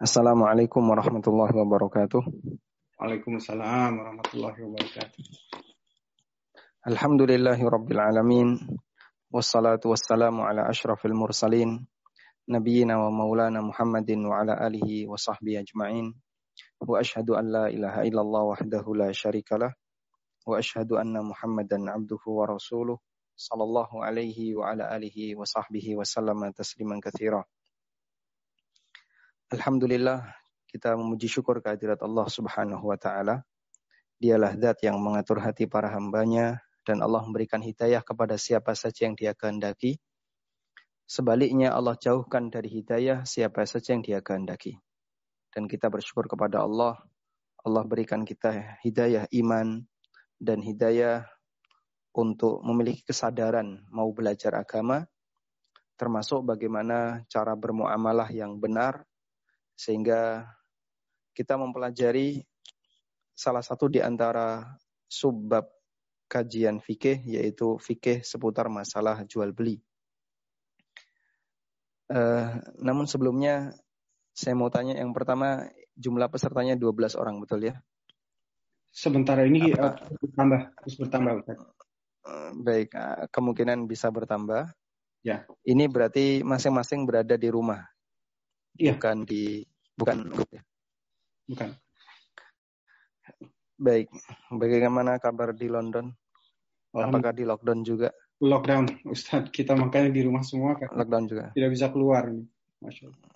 Assalamualaikum warahmatullahi wabarakatuh. Waalaikumsalam warahmatullahi wabarakatuh. Alhamdulillahi rabbil alamin. Wassalatu wassalamu ala ashrafil mursalin. Nabiyyina wa maulana Muhammadin wa ala alihi wa sahbihi ajma'in. Wa ashhadu an la ilaha illallah wahdahu la syarikalah. Wa ashhadu anna Muhammadan abduhu wa rasuluh sallallahu alaihi wa ala alihi wa sahbihi wa sallama tasliman katsira. Alhamdulillah kita memuji syukur kehadirat Allah Subhanahu wa taala. Dialah zat yang mengatur hati para hambanya dan Allah memberikan hidayah kepada siapa saja yang dia kehendaki. Sebaliknya Allah jauhkan dari hidayah siapa saja yang dia kehendaki. Dan kita bersyukur kepada Allah. Allah berikan kita hidayah iman dan hidayah untuk memiliki kesadaran mau belajar agama, termasuk bagaimana cara bermuamalah yang benar, sehingga kita mempelajari salah satu di antara subbab kajian fikih, yaitu fikih seputar masalah jual beli. Uh, namun sebelumnya saya mau tanya yang pertama jumlah pesertanya 12 orang betul ya? Sementara ini uh, bertambah terus bertambah Eh, baik, eh, kemungkinan bisa bertambah. Ya. Ini berarti masing-masing berada di rumah. Ya. Bukan di bukan grup ya. Bukan. Baik. Bagaimana kabar di London? Apakah di lockdown juga? Lockdown, Ustadz. Kita makanya di rumah semua kan. Lockdown juga. Tidak bisa keluar Masya Allah.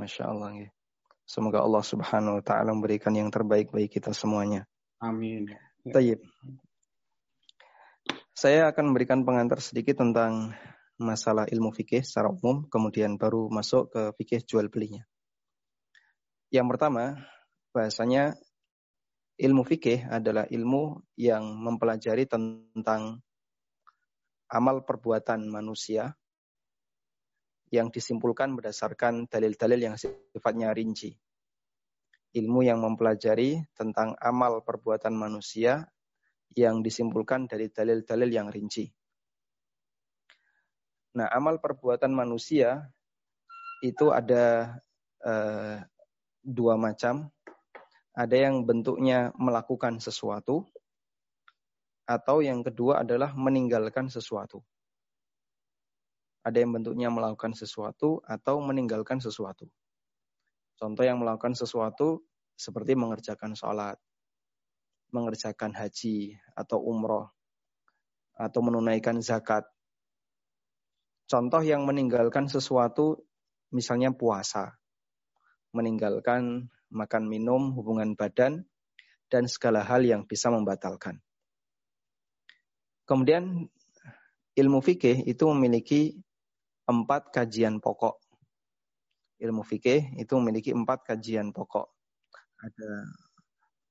Masya Allah. Ya. Semoga Allah Subhanahu wa taala memberikan yang terbaik bagi kita semuanya. Amin. Tayyib. Saya akan memberikan pengantar sedikit tentang masalah ilmu fikih secara umum, kemudian baru masuk ke fikih jual belinya. Yang pertama, bahasanya ilmu fikih adalah ilmu yang mempelajari tentang amal perbuatan manusia yang disimpulkan berdasarkan dalil-dalil yang sifatnya rinci. Ilmu yang mempelajari tentang amal perbuatan manusia yang disimpulkan dari dalil-dalil yang rinci. Nah, amal perbuatan manusia itu ada eh, dua macam. Ada yang bentuknya melakukan sesuatu, atau yang kedua adalah meninggalkan sesuatu. Ada yang bentuknya melakukan sesuatu atau meninggalkan sesuatu. Contoh yang melakukan sesuatu seperti mengerjakan sholat, mengerjakan haji atau umroh atau menunaikan zakat. Contoh yang meninggalkan sesuatu misalnya puasa, meninggalkan makan minum, hubungan badan, dan segala hal yang bisa membatalkan. Kemudian ilmu fikih itu memiliki empat kajian pokok. Ilmu fikih itu memiliki empat kajian pokok. Ada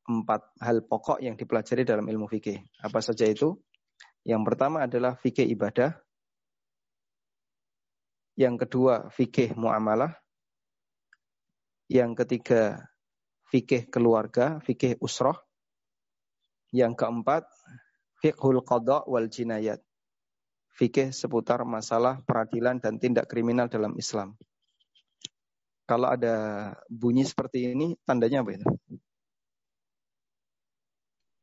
empat hal pokok yang dipelajari dalam ilmu fikih. Apa saja itu? Yang pertama adalah fikih ibadah. Yang kedua, fikih muamalah. Yang ketiga, fikih keluarga, fikih usroh. Yang keempat, fikhul qadha wal jinayat. Fikih seputar masalah peradilan dan tindak kriminal dalam Islam. Kalau ada bunyi seperti ini, tandanya apa itu?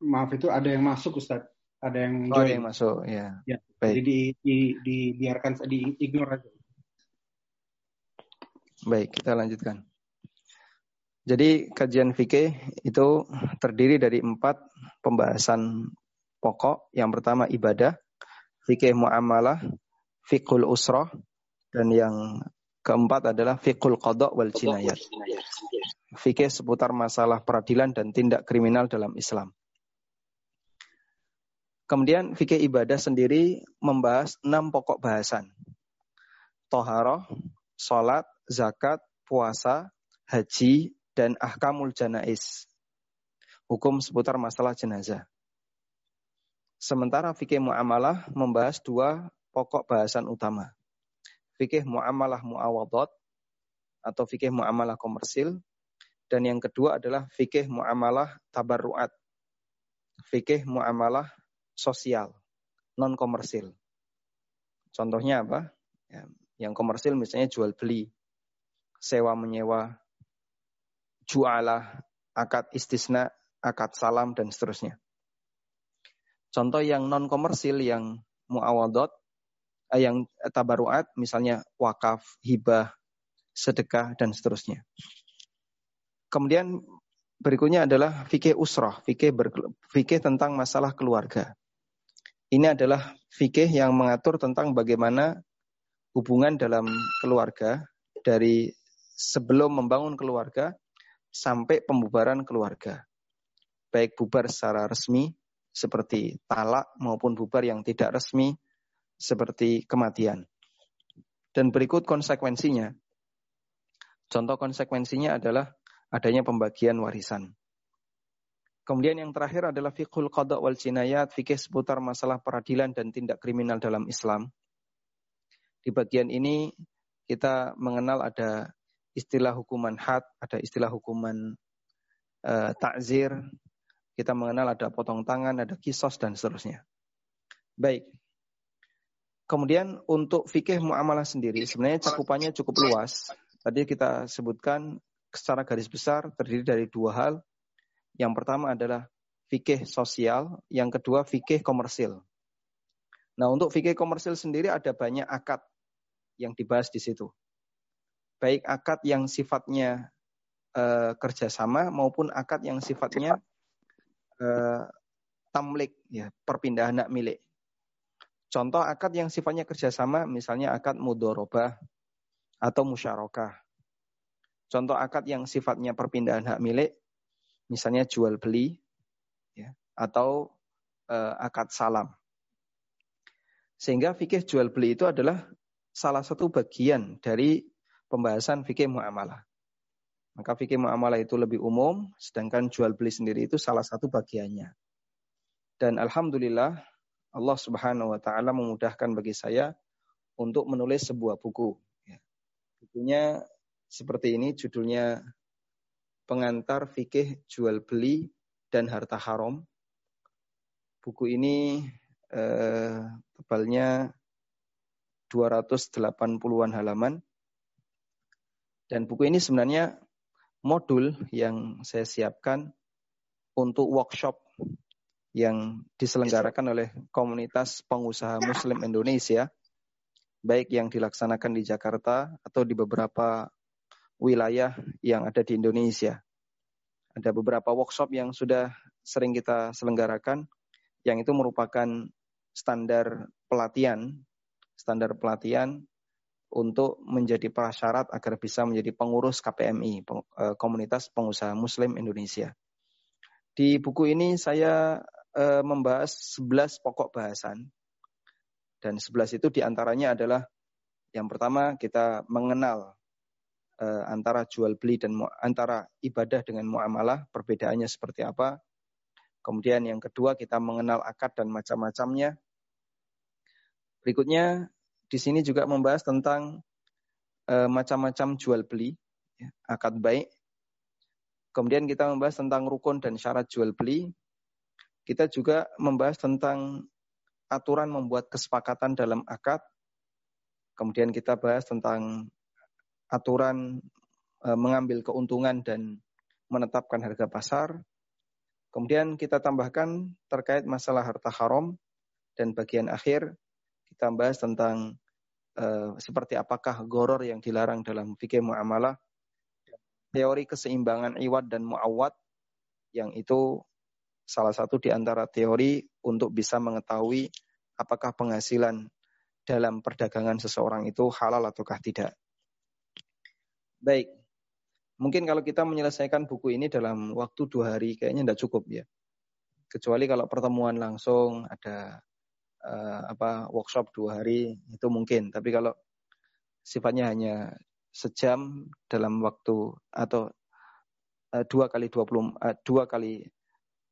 Maaf itu ada yang masuk Ustaz. Ada yang join. Oh, ada yang masuk, ya. Ya. Baik. Jadi di, di, dibiarkan di ignore aja. Baik, kita lanjutkan. Jadi kajian fikih itu terdiri dari empat pembahasan pokok. Yang pertama ibadah, fikih muamalah, fikul usroh, dan yang keempat adalah fikul kodok wal jinayat. Fikih seputar masalah peradilan dan tindak kriminal dalam Islam. Kemudian fikih ibadah sendiri membahas enam pokok bahasan. Toharoh, sholat, zakat, puasa, haji, dan ahkamul janais. Hukum seputar masalah jenazah. Sementara fikih muamalah membahas dua pokok bahasan utama. Fikih muamalah muawadot atau fikih muamalah komersil. Dan yang kedua adalah fikih muamalah tabarruat. Fikih muamalah sosial, non komersil. Contohnya apa? Ya, Yang komersil misalnya jual beli, sewa menyewa, jualah, akad istisna, akad salam, dan seterusnya. Contoh yang non komersil yang muawadot, eh, yang tabaruat, misalnya wakaf, hibah, sedekah, dan seterusnya. Kemudian berikutnya adalah fikih usrah, fikih, fikih tentang masalah keluarga. Ini adalah fikih yang mengatur tentang bagaimana hubungan dalam keluarga dari sebelum membangun keluarga sampai pembubaran keluarga. Baik bubar secara resmi seperti talak maupun bubar yang tidak resmi seperti kematian. Dan berikut konsekuensinya. Contoh konsekuensinya adalah adanya pembagian warisan. Kemudian yang terakhir adalah fiqhul qada wal jinayat, fikih seputar masalah peradilan dan tindak kriminal dalam Islam. Di bagian ini kita mengenal ada istilah hukuman had, ada istilah hukuman uh, takzir, kita mengenal ada potong tangan, ada kisos dan seterusnya. Baik. Kemudian untuk fikih muamalah sendiri sebenarnya cakupannya cukup luas. Tadi kita sebutkan secara garis besar terdiri dari dua hal, yang pertama adalah fikih sosial, yang kedua fikih komersil. Nah, untuk fikih komersil sendiri ada banyak akad yang dibahas di situ. Baik akad yang sifatnya e, kerjasama maupun akad yang sifatnya e, tamlik, ya, perpindahan hak milik. Contoh akad yang sifatnya kerjasama, misalnya akad mudorobah atau musyarakah. Contoh akad yang sifatnya perpindahan hak milik, misalnya jual beli ya, atau uh, akad salam. Sehingga fikih jual beli itu adalah salah satu bagian dari pembahasan fikih muamalah. Maka fikih muamalah itu lebih umum, sedangkan jual beli sendiri itu salah satu bagiannya. Dan alhamdulillah Allah Subhanahu wa taala memudahkan bagi saya untuk menulis sebuah buku. Ya. Bukunya seperti ini judulnya pengantar fikih jual beli dan harta haram. Buku ini eh, tebalnya 280-an halaman. Dan buku ini sebenarnya modul yang saya siapkan untuk workshop yang diselenggarakan oleh komunitas pengusaha muslim Indonesia, baik yang dilaksanakan di Jakarta atau di beberapa wilayah yang ada di Indonesia. Ada beberapa workshop yang sudah sering kita selenggarakan, yang itu merupakan standar pelatihan, standar pelatihan untuk menjadi prasyarat agar bisa menjadi pengurus KPMI, eh, Komunitas Pengusaha Muslim Indonesia. Di buku ini saya eh, membahas 11 pokok bahasan. Dan 11 itu di antaranya adalah yang pertama kita mengenal uh, antara jual beli dan antara ibadah dengan muamalah perbedaannya seperti apa. Kemudian yang kedua kita mengenal akad dan macam-macamnya. Berikutnya di sini juga membahas tentang uh, macam-macam jual beli, ya, akad baik. Kemudian kita membahas tentang rukun dan syarat jual beli. Kita juga membahas tentang aturan membuat kesepakatan dalam akad. Kemudian kita bahas tentang aturan e, mengambil keuntungan dan menetapkan harga pasar. Kemudian kita tambahkan terkait masalah harta haram dan bagian akhir kita bahas tentang e, seperti apakah goror yang dilarang dalam fikih muamalah, teori keseimbangan iwat dan muawat yang itu salah satu di antara teori untuk bisa mengetahui apakah penghasilan dalam perdagangan seseorang itu halal ataukah tidak. Baik. Mungkin kalau kita menyelesaikan buku ini dalam waktu dua hari kayaknya tidak cukup ya. Kecuali kalau pertemuan langsung ada uh, apa workshop dua hari itu mungkin. Tapi kalau sifatnya hanya sejam dalam waktu atau uh, dua kali dua puluh uh, dua kali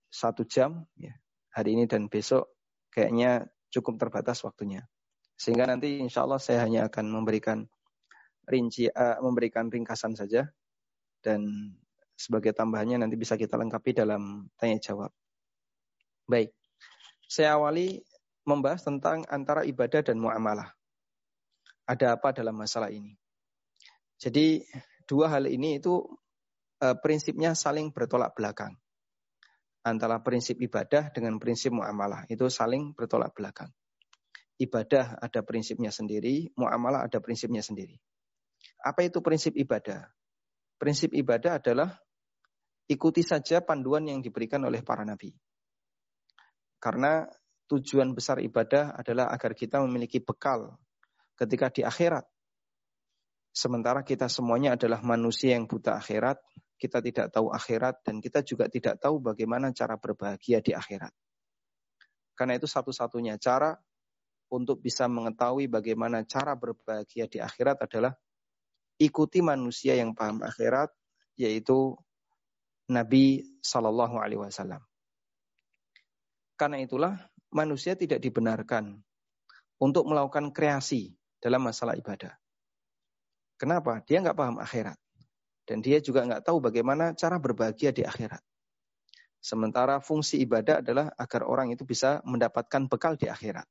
satu jam ya hari ini dan besok kayaknya cukup terbatas waktunya. Sehingga nanti insya Allah saya hanya akan memberikan rinci uh, memberikan ringkasan saja dan sebagai tambahannya nanti bisa kita lengkapi dalam tanya jawab. Baik. Saya awali membahas tentang antara ibadah dan muamalah. ada apa dalam masalah ini. Jadi dua hal ini itu e, prinsipnya saling bertolak belakang. Antara prinsip ibadah dengan prinsip muamalah itu saling bertolak belakang. Ibadah ada prinsipnya sendiri, muamalah ada prinsipnya sendiri. Apa itu prinsip ibadah? Prinsip ibadah adalah ikuti saja panduan yang diberikan oleh para nabi. Karena tujuan besar ibadah adalah agar kita memiliki bekal ketika di akhirat. Sementara kita semuanya adalah manusia yang buta akhirat, kita tidak tahu akhirat dan kita juga tidak tahu bagaimana cara berbahagia di akhirat. Karena itu satu-satunya cara untuk bisa mengetahui bagaimana cara berbahagia di akhirat adalah ikuti manusia yang paham akhirat, yaitu Nabi Shallallahu Alaihi Wasallam. Karena itulah manusia tidak dibenarkan untuk melakukan kreasi dalam masalah ibadah. Kenapa? Dia nggak paham akhirat. Dan dia juga nggak tahu bagaimana cara berbahagia di akhirat. Sementara fungsi ibadah adalah agar orang itu bisa mendapatkan bekal di akhirat.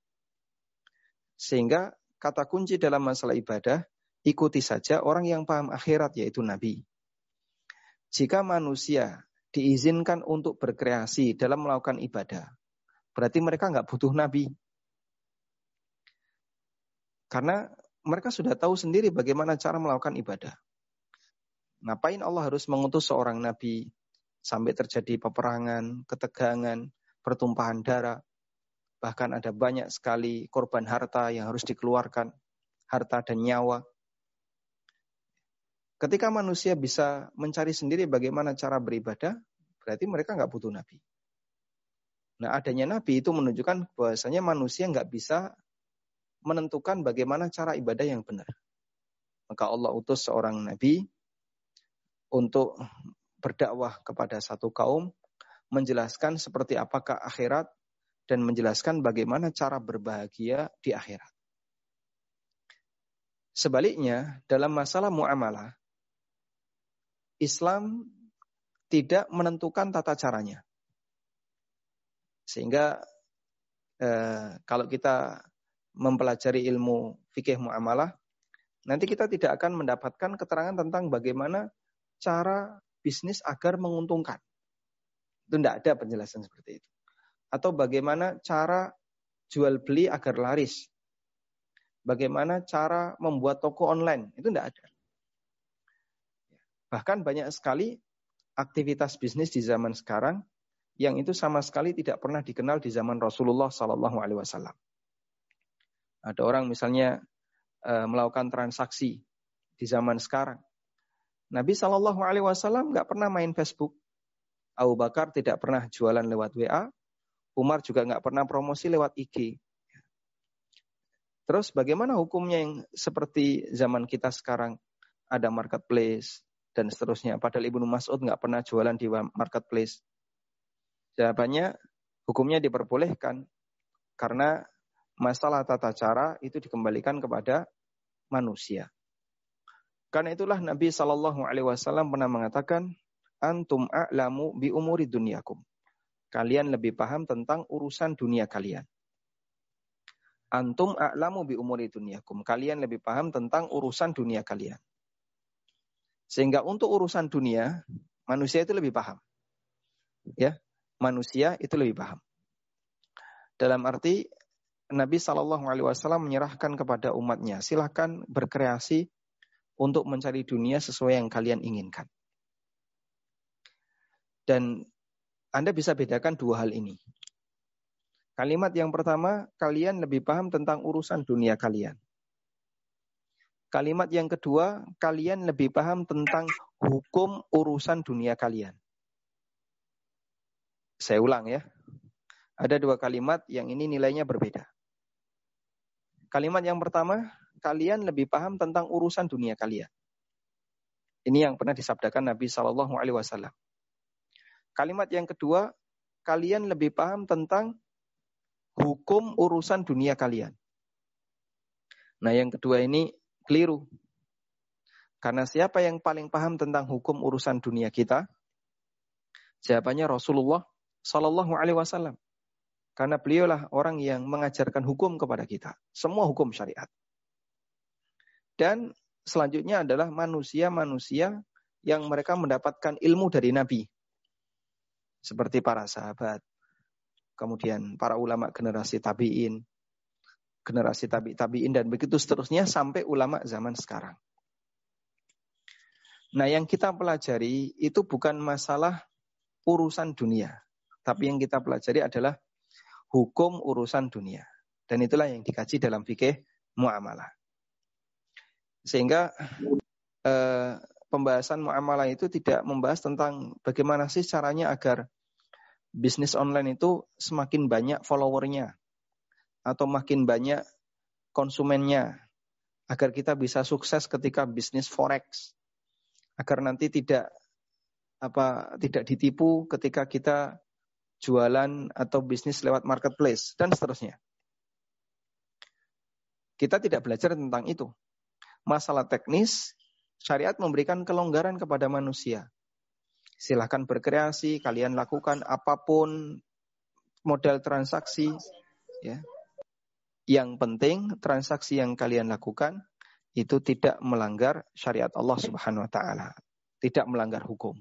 Sehingga kata kunci dalam masalah ibadah, ikuti saja orang yang paham akhirat yaitu Nabi. Jika manusia diizinkan untuk berkreasi dalam melakukan ibadah, berarti mereka nggak butuh Nabi. Karena mereka sudah tahu sendiri bagaimana cara melakukan ibadah. Ngapain Allah harus mengutus seorang nabi sampai terjadi peperangan, ketegangan, pertumpahan darah. Bahkan ada banyak sekali korban harta yang harus dikeluarkan, harta dan nyawa. Ketika manusia bisa mencari sendiri bagaimana cara beribadah, berarti mereka nggak butuh nabi. Nah adanya nabi itu menunjukkan bahwasanya manusia nggak bisa menentukan bagaimana cara ibadah yang benar. Maka Allah utus seorang nabi untuk berdakwah kepada satu kaum, menjelaskan seperti apakah akhirat dan menjelaskan bagaimana cara berbahagia di akhirat. Sebaliknya, dalam masalah muamalah, Islam tidak menentukan tata caranya. Sehingga eh, kalau kita mempelajari ilmu fikih muamalah, nanti kita tidak akan mendapatkan keterangan tentang bagaimana cara bisnis agar menguntungkan. Itu tidak ada penjelasan seperti itu. Atau bagaimana cara jual beli agar laris. Bagaimana cara membuat toko online. Itu tidak ada. Bahkan banyak sekali aktivitas bisnis di zaman sekarang yang itu sama sekali tidak pernah dikenal di zaman Rasulullah Sallallahu Alaihi Wasallam. Ada orang misalnya uh, melakukan transaksi di zaman sekarang. Nabi Shallallahu Alaihi Wasallam nggak pernah main Facebook. Abu Bakar tidak pernah jualan lewat WA. Umar juga nggak pernah promosi lewat IG. Terus bagaimana hukumnya yang seperti zaman kita sekarang ada marketplace dan seterusnya. Padahal Ibnu Mas'ud nggak pernah jualan di marketplace. Jawabannya hukumnya diperbolehkan karena masalah tata cara itu dikembalikan kepada manusia. Karena itulah Nabi Shallallahu Alaihi Wasallam pernah mengatakan, antum a'lamu bi umuri dunyakum. Kalian lebih paham tentang urusan dunia kalian. Antum a'lamu bi umuri dunyakum. Kalian lebih paham tentang urusan dunia kalian. Sehingga untuk urusan dunia, manusia itu lebih paham. Ya, manusia itu lebih paham. Dalam arti Nabi Shallallahu Alaihi Wasallam menyerahkan kepada umatnya, silahkan berkreasi untuk mencari dunia sesuai yang kalian inginkan. Dan Anda bisa bedakan dua hal ini. Kalimat yang pertama, kalian lebih paham tentang urusan dunia kalian. Kalimat yang kedua, kalian lebih paham tentang hukum urusan dunia kalian. Saya ulang ya. Ada dua kalimat yang ini nilainya berbeda. Kalimat yang pertama, kalian lebih paham tentang urusan dunia kalian. Ini yang pernah disabdakan Nabi Shallallahu Alaihi Wasallam. Kalimat yang kedua, kalian lebih paham tentang hukum urusan dunia kalian. Nah, yang kedua ini keliru. Karena siapa yang paling paham tentang hukum urusan dunia kita? Jawabannya Rasulullah Shallallahu Alaihi Wasallam. Karena beliaulah orang yang mengajarkan hukum kepada kita. Semua hukum syariat. Dan selanjutnya adalah manusia-manusia yang mereka mendapatkan ilmu dari Nabi. Seperti para sahabat, kemudian para ulama generasi tabi'in, generasi tabi tabiin dan begitu seterusnya sampai ulama zaman sekarang. Nah, yang kita pelajari itu bukan masalah urusan dunia, tapi yang kita pelajari adalah hukum urusan dunia. Dan itulah yang dikaji dalam fikih muamalah. Sehingga eh, pembahasan muamalah itu tidak membahas tentang bagaimana sih caranya agar bisnis online itu semakin banyak followernya, atau makin banyak konsumennya agar kita bisa sukses ketika bisnis forex agar nanti tidak apa tidak ditipu ketika kita jualan atau bisnis lewat marketplace dan seterusnya. Kita tidak belajar tentang itu. Masalah teknis, syariat memberikan kelonggaran kepada manusia. Silahkan berkreasi, kalian lakukan apa pun model transaksi, ya. Yang penting transaksi yang kalian lakukan itu tidak melanggar syariat Allah Subhanahu wa taala, tidak melanggar hukum.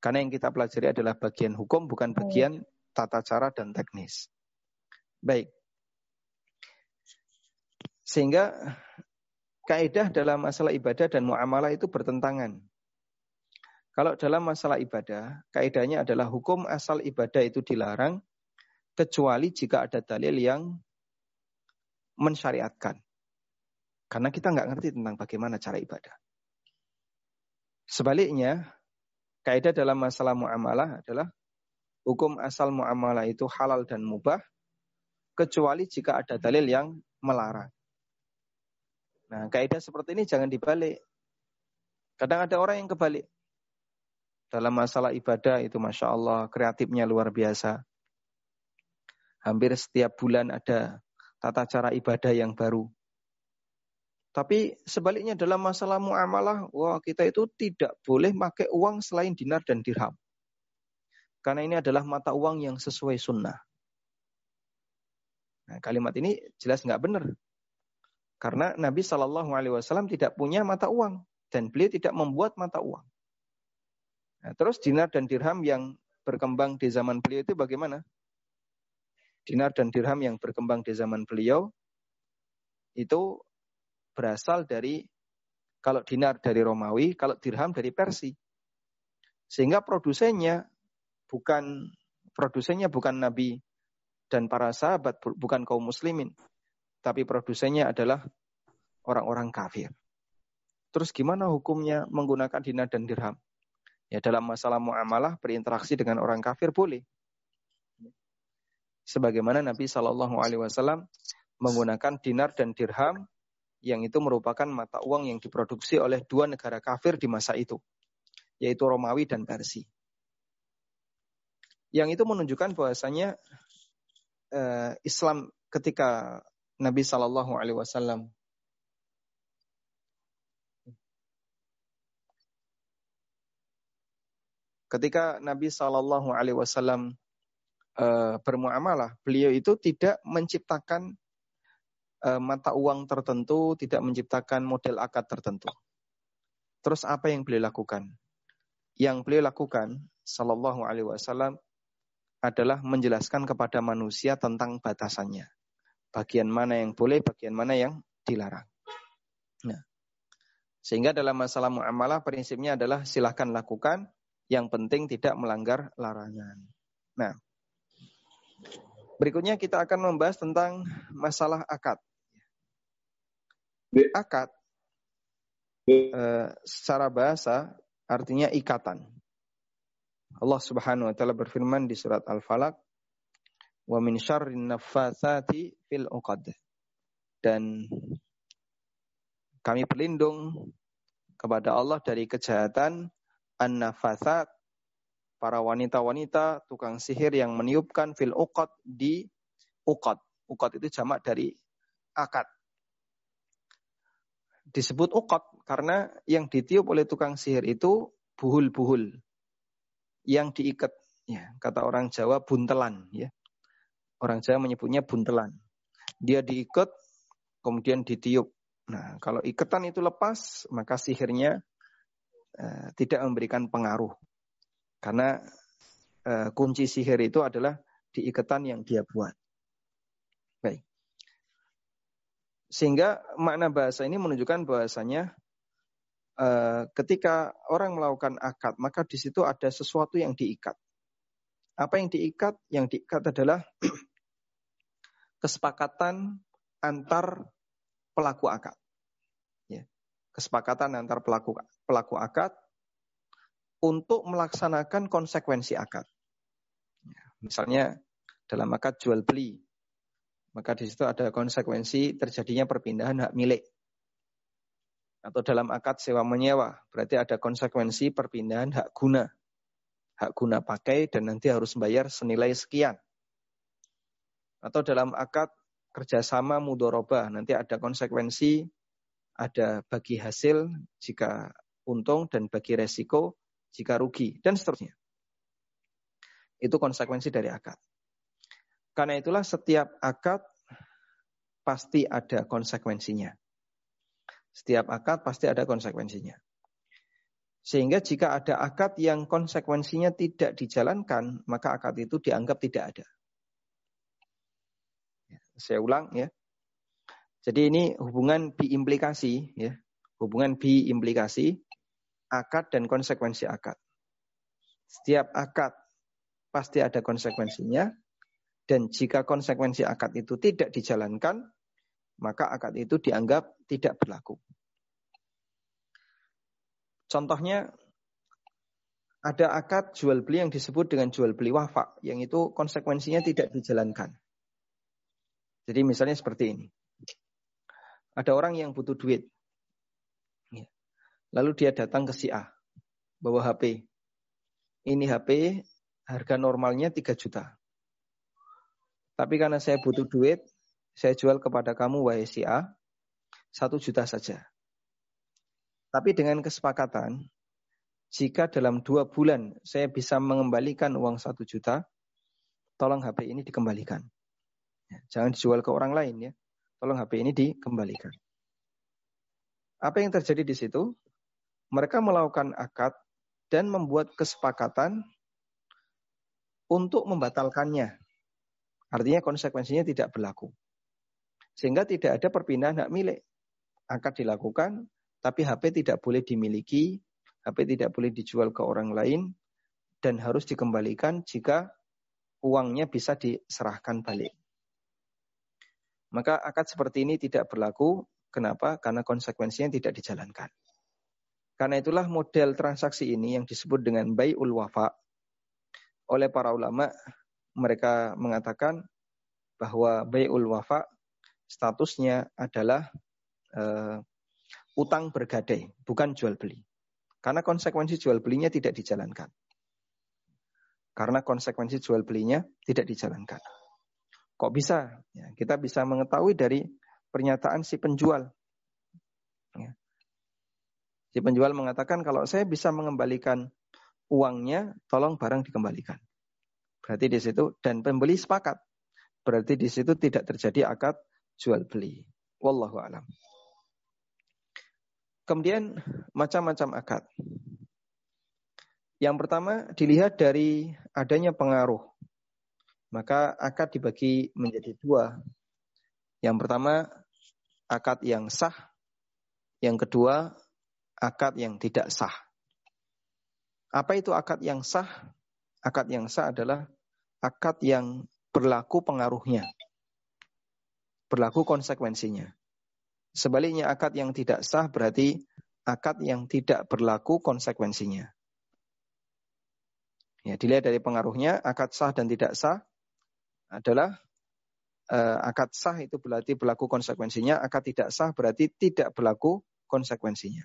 Karena yang kita pelajari adalah bagian hukum bukan bagian tata cara dan teknis. Baik. Sehingga kaidah dalam masalah ibadah dan muamalah itu bertentangan. Kalau dalam masalah ibadah, kaidahnya adalah hukum asal ibadah itu dilarang kecuali jika ada dalil yang mensyariatkan. Karena kita nggak ngerti tentang bagaimana cara ibadah. Sebaliknya, kaidah dalam masalah muamalah adalah hukum asal muamalah itu halal dan mubah kecuali jika ada dalil yang melarang. Nah, kaidah seperti ini jangan dibalik. Kadang ada orang yang kebalik. Dalam masalah ibadah itu Masya Allah kreatifnya luar biasa. Hampir setiap bulan ada tata cara ibadah yang baru. Tapi sebaliknya dalam masalah muamalah, wah kita itu tidak boleh pakai uang selain dinar dan dirham. Karena ini adalah mata uang yang sesuai sunnah. Nah, kalimat ini jelas nggak benar. Karena Nabi Shallallahu Alaihi Wasallam tidak punya mata uang dan beliau tidak membuat mata uang. Nah, terus dinar dan dirham yang berkembang di zaman beliau itu bagaimana? Dinar dan dirham yang berkembang di zaman beliau itu berasal dari kalau dinar dari Romawi, kalau dirham dari Persia. Sehingga produsennya bukan produsennya bukan Nabi dan para sahabat, bukan kaum muslimin. Tapi produsennya adalah orang-orang kafir. Terus gimana hukumnya menggunakan dinar dan dirham? Ya dalam masalah muamalah berinteraksi dengan orang kafir boleh sebagaimana Nabi Shallallahu Alaihi Wasallam menggunakan dinar dan dirham yang itu merupakan mata uang yang diproduksi oleh dua negara kafir di masa itu, yaitu Romawi dan Persia. Yang itu menunjukkan bahwasanya uh, Islam ketika Nabi Shallallahu Alaihi Wasallam ketika Nabi Shallallahu Alaihi Wasallam uh, bermuamalah, beliau itu tidak menciptakan uh, mata uang tertentu, tidak menciptakan model akad tertentu. Terus apa yang beliau lakukan? Yang beliau lakukan, Sallallahu Alaihi Wasallam, adalah menjelaskan kepada manusia tentang batasannya. Bagian mana yang boleh, bagian mana yang dilarang. Nah, sehingga dalam masalah muamalah prinsipnya adalah silahkan lakukan, yang penting tidak melanggar larangan. Nah, Berikutnya kita akan membahas tentang masalah akad. Akad eh, secara bahasa artinya ikatan. Allah Subhanahu wa taala berfirman di surat Al-Falaq, "Wa min syarrin naffatsati fil 'uqad." Dan kami berlindung kepada Allah dari kejahatan an-nafatsat para wanita-wanita tukang sihir yang meniupkan fil uqad di uqad. Uqad itu jamak dari akad. Disebut uqad karena yang ditiup oleh tukang sihir itu buhul-buhul yang diikat ya kata orang Jawa buntelan ya. Orang Jawa menyebutnya buntelan. Dia diikat kemudian ditiup. Nah, kalau ikatan itu lepas, maka sihirnya uh, tidak memberikan pengaruh. Karena uh, kunci sihir itu adalah di ikatan yang dia buat. Baik. Sehingga makna bahasa ini menunjukkan bahasanya uh, ketika orang melakukan akad, maka di situ ada sesuatu yang diikat. Apa yang diikat? Yang diikat adalah kesepakatan antar pelaku akad. Ya. Kesepakatan antar pelaku pelaku akad untuk melaksanakan konsekuensi akad. Ya. Misalnya dalam akad jual beli, maka di situ ada konsekuensi terjadinya perpindahan hak milik. Atau dalam akad sewa menyewa, berarti ada konsekuensi perpindahan hak guna. Hak guna pakai dan nanti harus membayar senilai sekian. Atau dalam akad kerjasama mudoroba nanti ada konsekuensi, ada bagi hasil jika untung dan bagi resiko jika rugi dan seterusnya. Itu konsekuensi dari akad. Karena itulah setiap akad pasti ada konsekuensinya. Setiap akad pasti ada konsekuensinya. Sehingga jika ada akad yang konsekuensinya tidak dijalankan, maka akad itu dianggap tidak ada. Saya ulang ya. Jadi ini hubungan biimplikasi ya. Hubungan biimplikasi akad dan konsekuensi akad. Setiap akad pasti ada konsekuensinya dan jika konsekuensi akad itu tidak dijalankan, maka akad itu dianggap tidak berlaku. Contohnya ada akad jual beli yang disebut dengan jual beli wafa, yang itu konsekuensinya tidak dijalankan. Jadi misalnya seperti ini. Ada orang yang butuh duit. Lalu dia datang ke si A. Bawa HP. Ini HP harga normalnya 3 juta. Tapi karena saya butuh duit, saya jual kepada kamu wahai si A, 1 juta saja. Tapi dengan kesepakatan, jika dalam dua bulan saya bisa mengembalikan uang 1 juta, tolong HP ini dikembalikan. Ya, jangan dijual ke orang lain ya. Tolong HP ini dikembalikan. Apa yang terjadi di situ? Mereka melakukan akad dan membuat kesepakatan untuk membatalkannya. Artinya konsekuensinya tidak berlaku. Sehingga tidak ada perpindahan hak milik. Akad dilakukan, tapi HP tidak boleh dimiliki, HP tidak boleh dijual ke orang lain, dan harus dikembalikan jika uangnya bisa diserahkan balik. Maka akad seperti ini tidak berlaku. Kenapa? Karena konsekuensinya tidak dijalankan. Karena itulah model transaksi ini yang disebut dengan bayul wafa. Oleh para ulama, mereka mengatakan bahwa bayul wafa statusnya adalah uh, utang bergadai, bukan jual beli. Karena konsekuensi jual belinya tidak dijalankan. Karena konsekuensi jual belinya tidak dijalankan. Kok bisa? Ya, kita bisa mengetahui dari pernyataan si penjual. Ya. Si penjual mengatakan kalau saya bisa mengembalikan uangnya, tolong barang dikembalikan. Berarti di situ dan pembeli sepakat. Berarti di situ tidak terjadi akad jual beli. Wallahu alam. Kemudian macam-macam akad. Yang pertama dilihat dari adanya pengaruh maka akad dibagi menjadi dua. Yang pertama, akad yang sah. Yang kedua, akad yang tidak sah. Apa itu akad yang sah? Akad yang sah adalah akad yang berlaku pengaruhnya. Berlaku konsekuensinya. Sebaliknya akad yang tidak sah berarti akad yang tidak berlaku konsekuensinya. Ya, dilihat dari pengaruhnya, akad sah dan tidak sah adalah uh, akad sah itu berarti berlaku konsekuensinya, akad tidak sah berarti tidak berlaku konsekuensinya.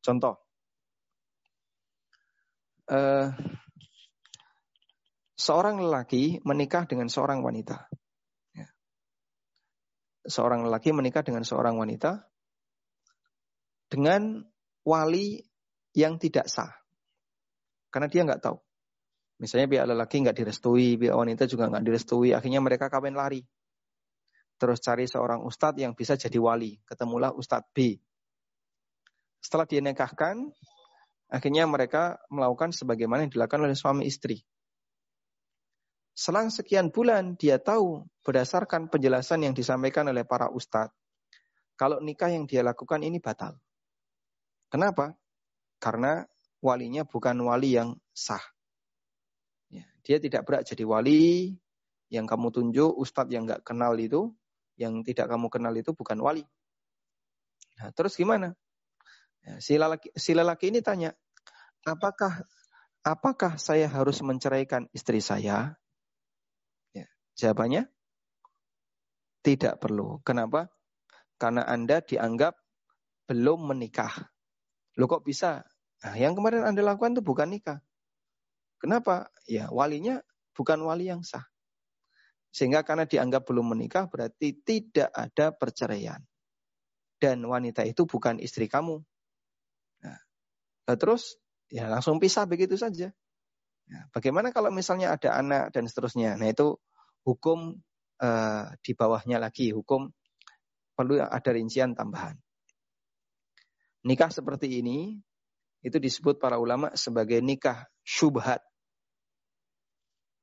Contoh, uh, seorang lelaki menikah dengan seorang wanita. Ya. Seorang lelaki menikah dengan seorang wanita dengan wali yang tidak sah. Karena dia nggak tahu. Misalnya pihak lelaki nggak direstui, pihak wanita juga nggak direstui, akhirnya mereka kawin lari. terus cari seorang ustadz yang bisa jadi wali. Ketemulah ustadz B. Setelah dia nikahkan, akhirnya mereka melakukan sebagaimana yang dilakukan oleh suami istri. Selang sekian bulan dia tahu berdasarkan penjelasan yang disampaikan oleh para ustadz, kalau nikah yang dia lakukan ini batal. Kenapa? Karena walinya bukan wali yang sah. Ya, dia tidak berat jadi wali, yang kamu tunjuk, ustadz yang nggak kenal itu, yang tidak kamu kenal itu bukan wali. Nah, terus gimana? Ya, si, lelaki, si lelaki ini tanya, apakah apakah saya harus menceraikan istri saya? Ya, jawabannya tidak perlu. Kenapa? Karena Anda dianggap belum menikah. Lo kok bisa? Nah, yang kemarin Anda lakukan itu bukan nikah. Kenapa? Ya walinya bukan wali yang sah. Sehingga karena dianggap belum menikah berarti tidak ada perceraian. Dan wanita itu bukan istri kamu. Nah, terus ya langsung pisah begitu saja. Nah, bagaimana kalau misalnya ada anak dan seterusnya? Nah itu hukum uh, di bawahnya lagi, hukum perlu ada rincian tambahan. Nikah seperti ini itu disebut para ulama sebagai nikah syubhat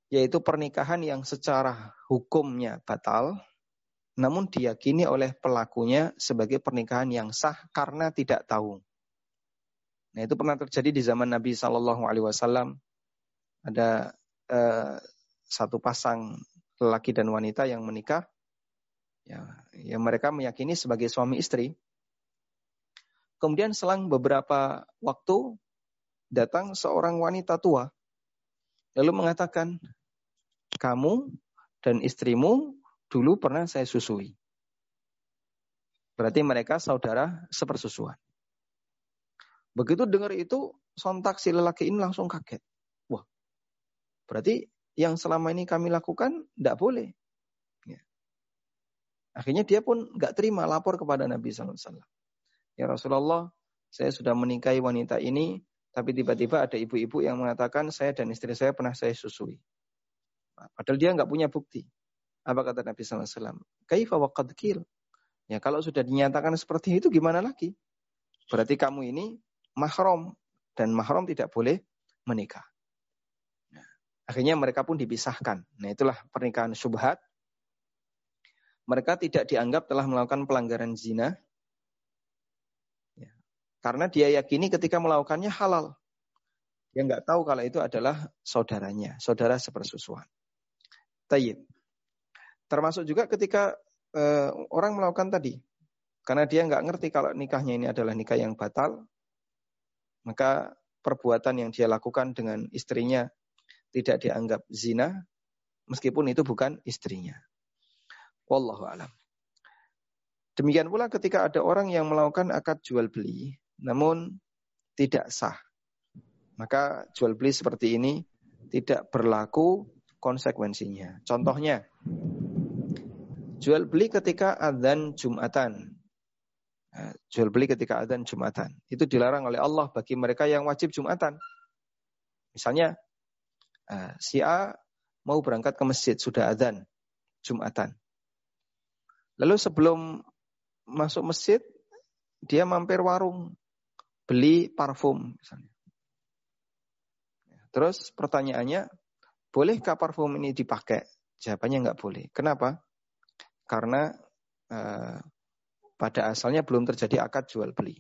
yaitu pernikahan yang secara hukumnya batal, namun diyakini oleh pelakunya sebagai pernikahan yang sah karena tidak tahu. Nah itu pernah terjadi di zaman Nabi Shallallahu Alaihi Wasallam. Ada eh, satu pasang lelaki dan wanita yang menikah, ya, yang mereka meyakini sebagai suami istri. Kemudian selang beberapa waktu datang seorang wanita tua lalu mengatakan, kamu dan istrimu dulu pernah saya susui. Berarti mereka saudara sepersusuan. Begitu dengar itu, sontak si lelaki ini langsung kaget. Wah, berarti yang selama ini kami lakukan tidak boleh. Ya. Akhirnya dia pun nggak terima lapor kepada Nabi SAW. Ya Rasulullah, saya sudah menikahi wanita ini, tapi tiba-tiba ada ibu-ibu yang mengatakan saya dan istri saya pernah saya susui. Padahal dia nggak punya bukti. Apa kata Nabi SAW? Kaifa waqad kil. Ya kalau sudah dinyatakan seperti itu gimana lagi? Berarti kamu ini mahram dan mahram tidak boleh menikah. Akhirnya mereka pun dipisahkan. Nah itulah pernikahan subhat. Mereka tidak dianggap telah melakukan pelanggaran zina. Ya. Karena dia yakini ketika melakukannya halal. Dia nggak tahu kalau itu adalah saudaranya, saudara sepersusuan. Tayyib. Termasuk juga ketika uh, orang melakukan tadi. Karena dia nggak ngerti kalau nikahnya ini adalah nikah yang batal. Maka perbuatan yang dia lakukan dengan istrinya tidak dianggap zina. Meskipun itu bukan istrinya. Wallahu alam. Demikian pula ketika ada orang yang melakukan akad jual beli, namun tidak sah. Maka jual beli seperti ini tidak berlaku konsekuensinya. Contohnya, jual beli ketika adzan Jumatan. Nah, jual beli ketika adzan Jumatan. Itu dilarang oleh Allah bagi mereka yang wajib Jumatan. Misalnya, eh, si A mau berangkat ke masjid, sudah adzan Jumatan. Lalu sebelum masuk masjid, dia mampir warung, beli parfum misalnya. Terus pertanyaannya, Bolehkah parfum ini dipakai? Jawabannya nggak boleh. Kenapa? Karena eh, pada asalnya belum terjadi akad jual beli.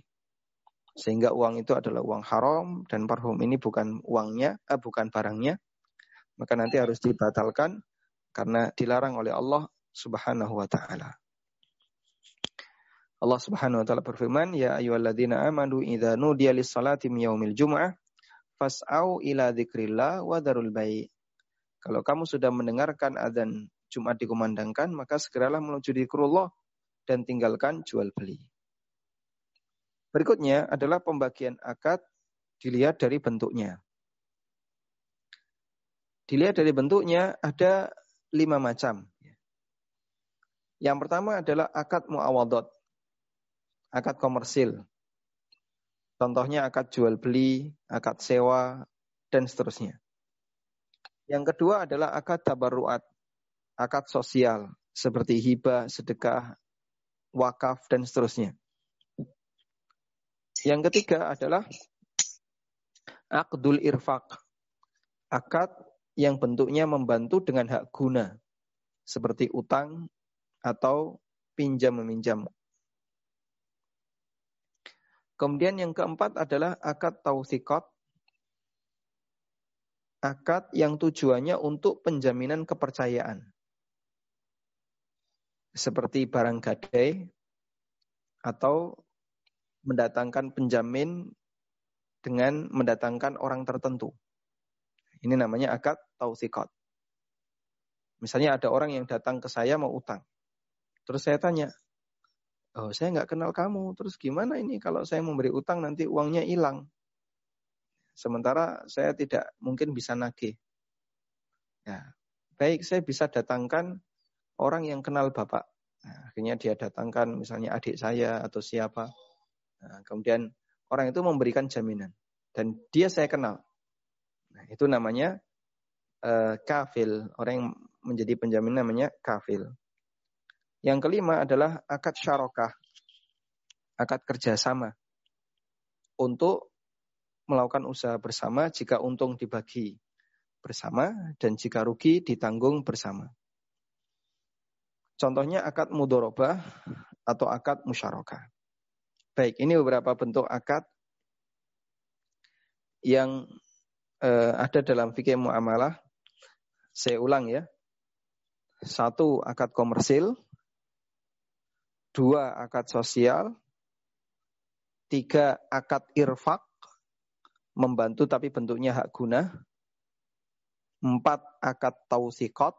Sehingga uang itu adalah uang haram dan parfum ini bukan uangnya, eh, bukan barangnya. Maka nanti harus dibatalkan karena dilarang oleh Allah Subhanahu wa taala. Allah Subhanahu wa taala berfirman, "Ya ayyuhalladzina amanu idza nudiya lis-salati min yaumil jum'ah fas'au ila dzikrillah wa darul bai'." Kalau kamu sudah mendengarkan adzan Jumat dikumandangkan, maka segeralah menuju zikrullah dan tinggalkan jual beli. Berikutnya adalah pembagian akad dilihat dari bentuknya. Dilihat dari bentuknya ada lima macam. Yang pertama adalah akad muawadot, akad komersil. Contohnya akad jual beli, akad sewa, dan seterusnya. Yang kedua adalah akad tabarruat, akad sosial, seperti hibah, sedekah, wakaf, dan seterusnya. Yang ketiga adalah akdul irfak. Akad yang bentuknya membantu dengan hak guna. Seperti utang atau pinjam meminjam. Kemudian yang keempat adalah akad tausikot. Akad yang tujuannya untuk penjaminan kepercayaan. Seperti barang gadai atau mendatangkan penjamin dengan mendatangkan orang tertentu. Ini namanya akad tausikot. Misalnya ada orang yang datang ke saya mau utang. Terus saya tanya, oh saya nggak kenal kamu, terus gimana ini kalau saya memberi utang nanti uangnya hilang. Sementara saya tidak mungkin bisa nagih. Ya, baik saya bisa datangkan orang yang kenal bapak. Nah, akhirnya dia datangkan misalnya adik saya atau siapa. Nah, kemudian orang itu memberikan jaminan dan dia saya kenal. Nah, itu namanya uh, kafil. Orang yang menjadi penjamin namanya kafil. Yang kelima adalah akad syarokah, akad kerjasama untuk melakukan usaha bersama jika untung dibagi bersama dan jika rugi ditanggung bersama. Contohnya akad mudorobah atau akad musyarakah. Baik, ini beberapa bentuk akad yang uh, ada dalam fikih muamalah. Saya ulang ya. Satu akad komersil, dua akad sosial, tiga akad irfak, membantu tapi bentuknya hak guna, empat akad tausikot,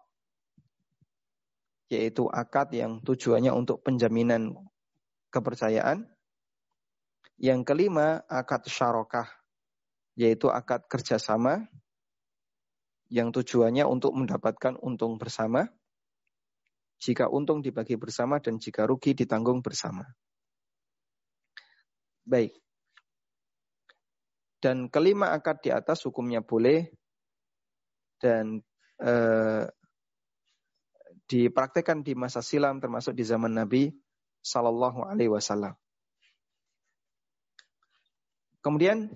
yaitu akad yang tujuannya untuk penjaminan kepercayaan. Yang kelima, akad syarokah, yaitu akad kerjasama yang tujuannya untuk mendapatkan untung bersama. Jika untung dibagi bersama dan jika rugi ditanggung bersama. Baik. Dan kelima akad di atas hukumnya boleh dan eh, dipraktekkan di masa silam termasuk di zaman Nabi Sallallahu Alaihi Wasallam. Kemudian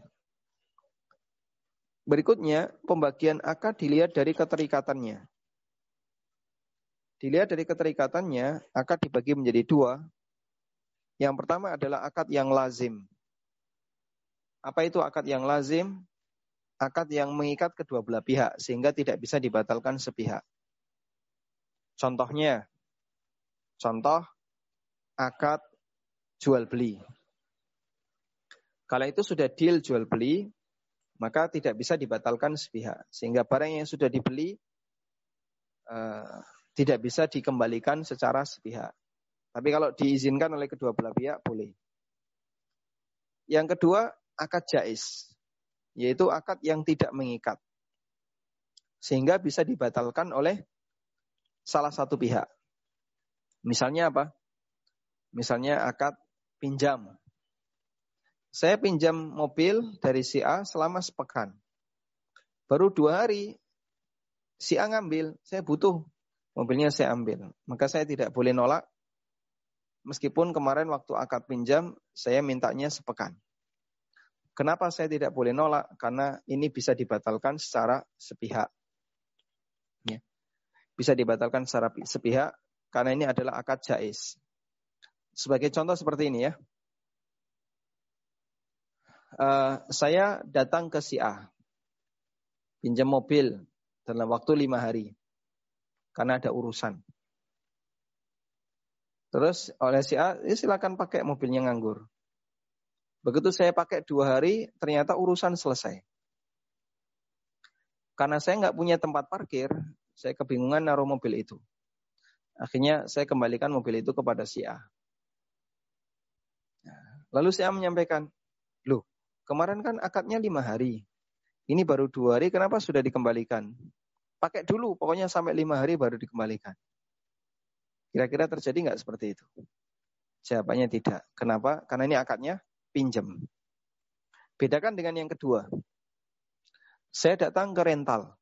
berikutnya pembagian akad dilihat dari keterikatannya. Dilihat dari keterikatannya, akad dibagi menjadi dua. Yang pertama adalah akad yang lazim. Apa itu akad yang lazim? Akad yang mengikat kedua belah pihak sehingga tidak bisa dibatalkan sepihak. Contohnya, contoh akad jual beli. Kalau itu sudah deal jual beli, maka tidak bisa dibatalkan sepihak. Sehingga barang yang sudah dibeli uh, tidak bisa dikembalikan secara sepihak. Tapi kalau diizinkan oleh kedua belah pihak boleh. Yang kedua, akad jais, yaitu akad yang tidak mengikat. Sehingga bisa dibatalkan oleh salah satu pihak. Misalnya apa? Misalnya akad pinjam. Saya pinjam mobil dari si A selama sepekan. Baru dua hari si A ngambil, saya butuh mobilnya saya ambil. Maka saya tidak boleh nolak. Meskipun kemarin waktu akad pinjam, saya mintanya sepekan. Kenapa saya tidak boleh nolak? Karena ini bisa dibatalkan secara sepihak. Bisa dibatalkan secara sepihak karena ini adalah akad jais. Sebagai contoh seperti ini ya. Uh, saya datang ke si A. Pinjam mobil dalam waktu lima hari karena ada urusan. Terus oleh si A, ya silakan pakai mobilnya nganggur. Begitu saya pakai dua hari, ternyata urusan selesai. Karena saya nggak punya tempat parkir, saya kebingungan naruh mobil itu. Akhirnya saya kembalikan mobil itu kepada si A. Nah, lalu si A menyampaikan, loh kemarin kan akadnya lima hari. Ini baru dua hari, kenapa sudah dikembalikan? Pakai dulu, pokoknya sampai lima hari baru dikembalikan. Kira-kira terjadi nggak seperti itu? Jawabannya tidak. Kenapa? Karena ini akadnya pinjam. Bedakan dengan yang kedua. Saya datang ke rental.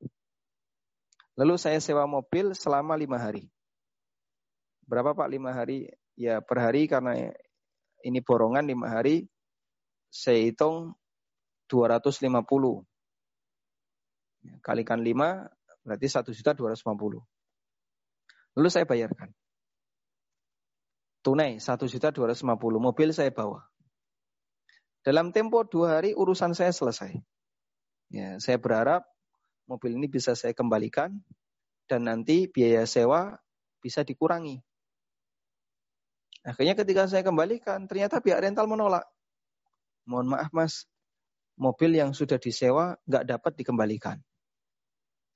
Lalu saya sewa mobil selama lima hari. Berapa Pak lima hari? Ya per hari karena ini borongan lima hari, saya hitung 250. Ya, kalikan lima berarti satu juta dua ratus puluh. Lalu saya bayarkan. Tunai satu juta dua ratus puluh. Mobil saya bawa. Dalam tempo dua hari urusan saya selesai. Ya, saya berharap mobil ini bisa saya kembalikan dan nanti biaya sewa bisa dikurangi. Akhirnya ketika saya kembalikan, ternyata pihak rental menolak. Mohon maaf mas, mobil yang sudah disewa nggak dapat dikembalikan.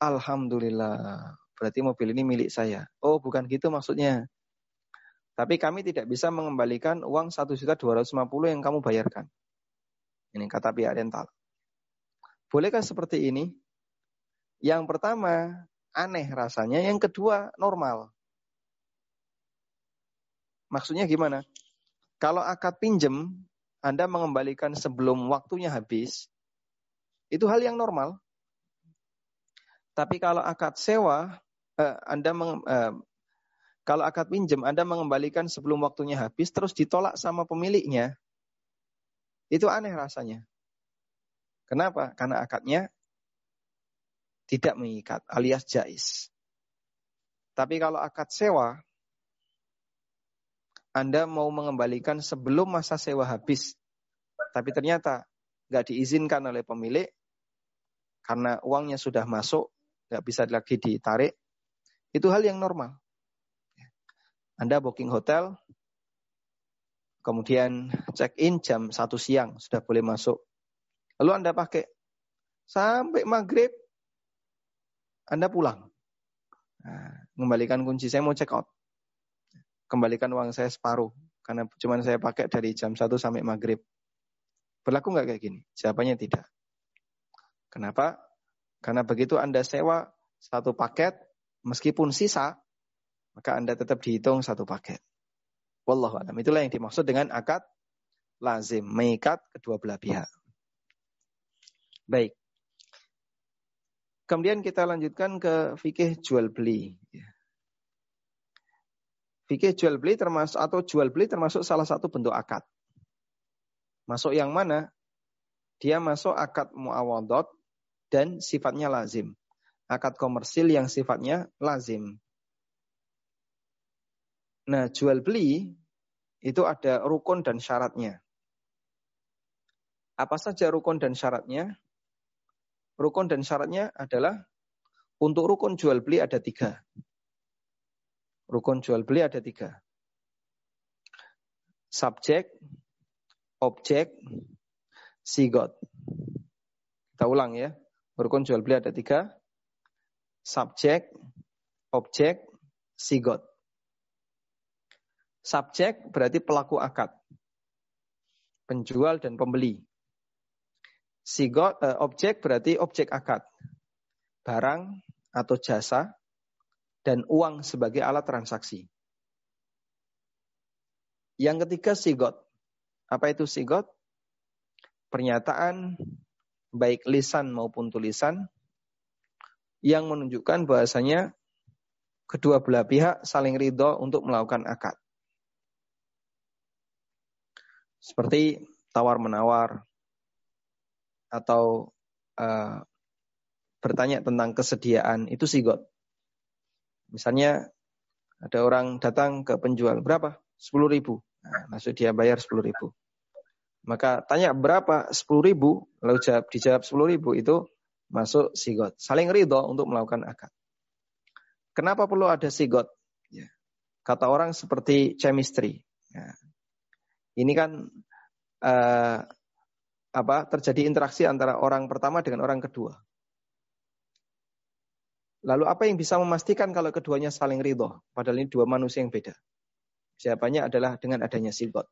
Alhamdulillah, berarti mobil ini milik saya. Oh bukan gitu maksudnya. Tapi kami tidak bisa mengembalikan uang 1.250 yang kamu bayarkan. Ini kata pihak rental. Bolehkah seperti ini? Yang pertama, aneh rasanya. Yang kedua, normal. Maksudnya gimana? Kalau akad pinjem, Anda mengembalikan sebelum waktunya habis, itu hal yang normal. Tapi kalau akad sewa, eh, Anda meng, eh, kalau akad pinjem Anda mengembalikan sebelum waktunya habis, terus ditolak sama pemiliknya, itu aneh rasanya. Kenapa? Karena akadnya tidak mengikat alias jais. Tapi kalau akad sewa, Anda mau mengembalikan sebelum masa sewa habis. Tapi ternyata nggak diizinkan oleh pemilik karena uangnya sudah masuk, nggak bisa lagi ditarik. Itu hal yang normal. Anda booking hotel, kemudian check in jam satu siang, sudah boleh masuk. Lalu Anda pakai sampai maghrib, Anda pulang. Nah, kembalikan kunci saya mau check out. Kembalikan uang saya separuh. Karena cuma saya pakai dari jam 1 sampai maghrib. Berlaku nggak kayak gini? Jawabannya tidak. Kenapa? Karena begitu Anda sewa satu paket, meskipun sisa, maka Anda tetap dihitung satu paket. Wallahu alam. Itulah yang dimaksud dengan akad lazim, mengikat kedua belah pihak. Baik. Kemudian kita lanjutkan ke fikih jual beli. Fikih jual beli termasuk atau jual beli termasuk salah satu bentuk akad. Masuk yang mana? Dia masuk akad muawadot dan sifatnya lazim. Akad komersil yang sifatnya lazim. Nah, jual beli itu ada rukun dan syaratnya. Apa saja rukun dan syaratnya? Rukun dan syaratnya adalah untuk rukun jual beli ada tiga. Rukun jual beli ada tiga. Subjek, objek, sigot. Kita ulang ya. Rukun jual beli ada tiga. Subjek, objek, sigot. Subjek berarti pelaku akad. Penjual dan pembeli. Sigot, uh, objek berarti objek akad. Barang atau jasa dan uang sebagai alat transaksi. Yang ketiga sigot. Apa itu sigot? Pernyataan baik lisan maupun tulisan yang menunjukkan bahasanya kedua belah pihak saling ridho untuk melakukan akad. Seperti tawar-menawar, atau uh, bertanya tentang kesediaan itu sigot. Misalnya ada orang datang ke penjual berapa? Sepuluh ribu. Nah, maksud dia bayar sepuluh ribu. Maka tanya berapa? Sepuluh ribu. Lalu jawab, dijawab sepuluh ribu itu masuk sigot. Saling ridho untuk melakukan akad. Kenapa perlu ada sigot? Ya. Kata orang seperti chemistry. Ya. Ini kan uh, apa terjadi interaksi antara orang pertama dengan orang kedua. Lalu apa yang bisa memastikan kalau keduanya saling ridho? Padahal ini dua manusia yang beda. Jawabannya adalah dengan adanya sigot.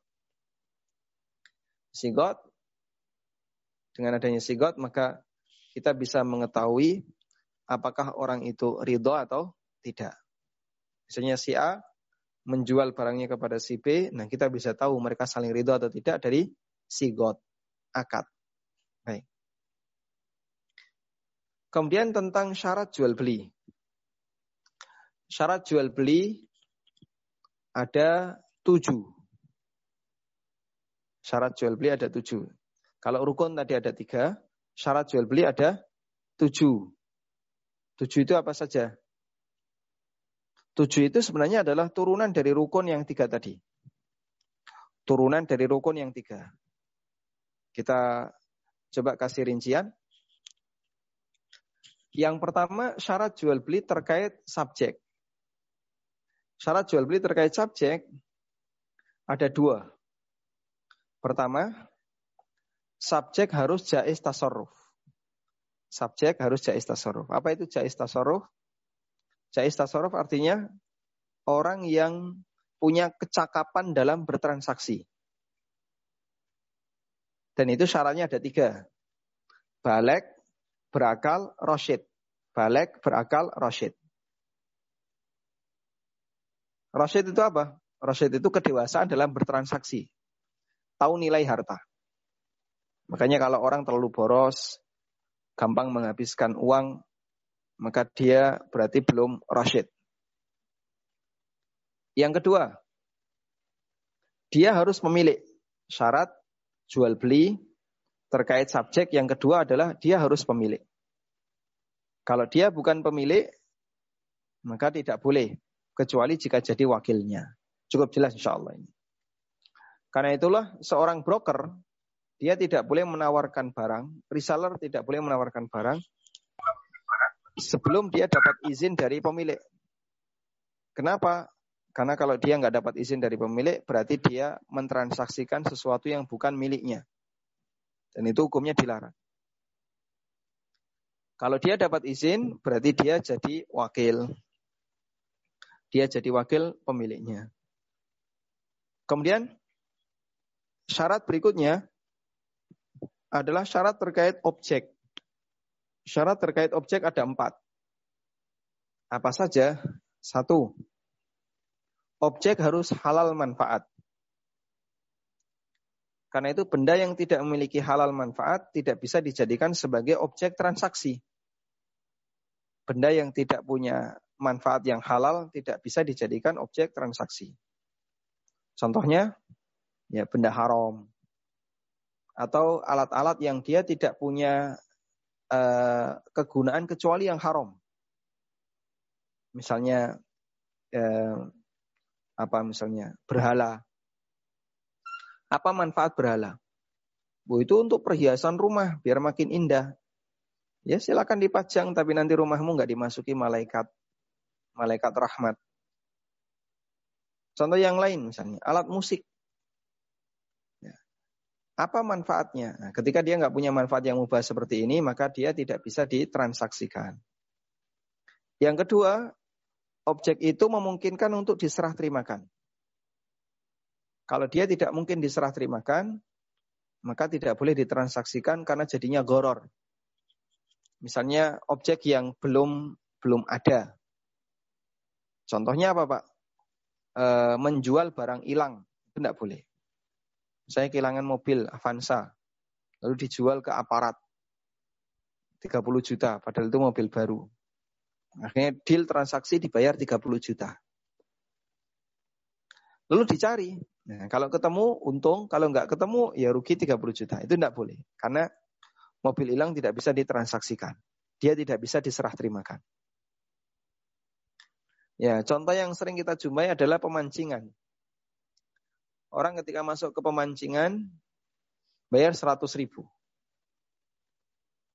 Sigot, dengan adanya sigot maka kita bisa mengetahui apakah orang itu ridho atau tidak. Misalnya si A menjual barangnya kepada si B, nah kita bisa tahu mereka saling ridho atau tidak dari sigot akad. Baik. Kemudian tentang syarat jual beli. Syarat jual beli ada tujuh. Syarat jual beli ada tujuh. Kalau rukun tadi ada tiga, syarat jual beli ada tujuh. Tujuh itu apa saja? Tujuh itu sebenarnya adalah turunan dari rukun yang tiga tadi. Turunan dari rukun yang tiga. Kita coba kasih rincian. Yang pertama syarat jual beli terkait subjek. Syarat jual beli terkait subjek ada dua. Pertama, subjek harus jais tasarruf. Subjek harus jais tasarruf. Apa itu jais tasarruf? Jais tasarruf artinya orang yang punya kecakapan dalam bertransaksi. Dan itu syaratnya ada tiga. Balek, berakal, roshid. Balek, berakal, roshid. Roshid itu apa? Roshid itu kedewasaan dalam bertransaksi. Tahu nilai harta. Makanya kalau orang terlalu boros, gampang menghabiskan uang, maka dia berarti belum rasyid. Yang kedua, dia harus memilih syarat jual beli terkait subjek. Yang kedua adalah dia harus pemilik. Kalau dia bukan pemilik, maka tidak boleh. Kecuali jika jadi wakilnya. Cukup jelas insya Allah ini. Karena itulah seorang broker, dia tidak boleh menawarkan barang, reseller tidak boleh menawarkan barang sebelum dia dapat izin dari pemilik. Kenapa? Karena kalau dia nggak dapat izin dari pemilik, berarti dia mentransaksikan sesuatu yang bukan miliknya. Dan itu hukumnya dilarang. Kalau dia dapat izin, berarti dia jadi wakil. Dia jadi wakil pemiliknya. Kemudian, syarat berikutnya adalah syarat terkait objek. Syarat terkait objek ada empat. Apa saja? Satu, objek harus halal manfaat. Karena itu benda yang tidak memiliki halal manfaat tidak bisa dijadikan sebagai objek transaksi. Benda yang tidak punya manfaat yang halal tidak bisa dijadikan objek transaksi. Contohnya, ya benda haram. Atau alat-alat yang dia tidak punya uh, kegunaan kecuali yang haram. Misalnya uh, apa misalnya berhala. Apa manfaat berhala? Bu itu untuk perhiasan rumah biar makin indah. Ya silakan dipajang tapi nanti rumahmu nggak dimasuki malaikat malaikat rahmat. Contoh yang lain misalnya alat musik. Apa manfaatnya? Nah, ketika dia nggak punya manfaat yang mubah seperti ini, maka dia tidak bisa ditransaksikan. Yang kedua, objek itu memungkinkan untuk diserah terimakan. Kalau dia tidak mungkin diserah terimakan, maka tidak boleh ditransaksikan karena jadinya goror. Misalnya objek yang belum belum ada. Contohnya apa Pak? E, menjual barang hilang, itu tidak boleh. Saya kehilangan mobil Avanza, lalu dijual ke aparat. 30 juta, padahal itu mobil baru. Akhirnya deal transaksi dibayar 30 juta. Lalu dicari. Nah, kalau ketemu untung, kalau nggak ketemu ya rugi 30 juta. Itu tidak boleh. Karena mobil hilang tidak bisa ditransaksikan. Dia tidak bisa diserah terimakan. Ya, contoh yang sering kita jumpai adalah pemancingan. Orang ketika masuk ke pemancingan bayar 100 ribu.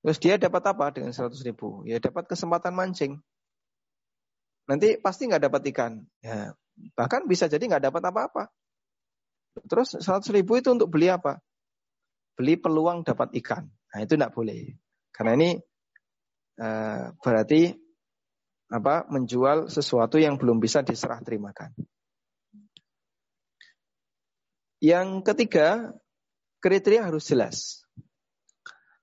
Terus dia dapat apa dengan 100 ribu? Ya dapat kesempatan mancing. Nanti pasti nggak dapat ikan. Ya, bahkan bisa jadi nggak dapat apa-apa. Terus 100 ribu itu untuk beli apa? Beli peluang dapat ikan. Nah itu nggak boleh. Karena ini uh, berarti apa menjual sesuatu yang belum bisa diserah terimakan. Yang ketiga, kriteria harus jelas.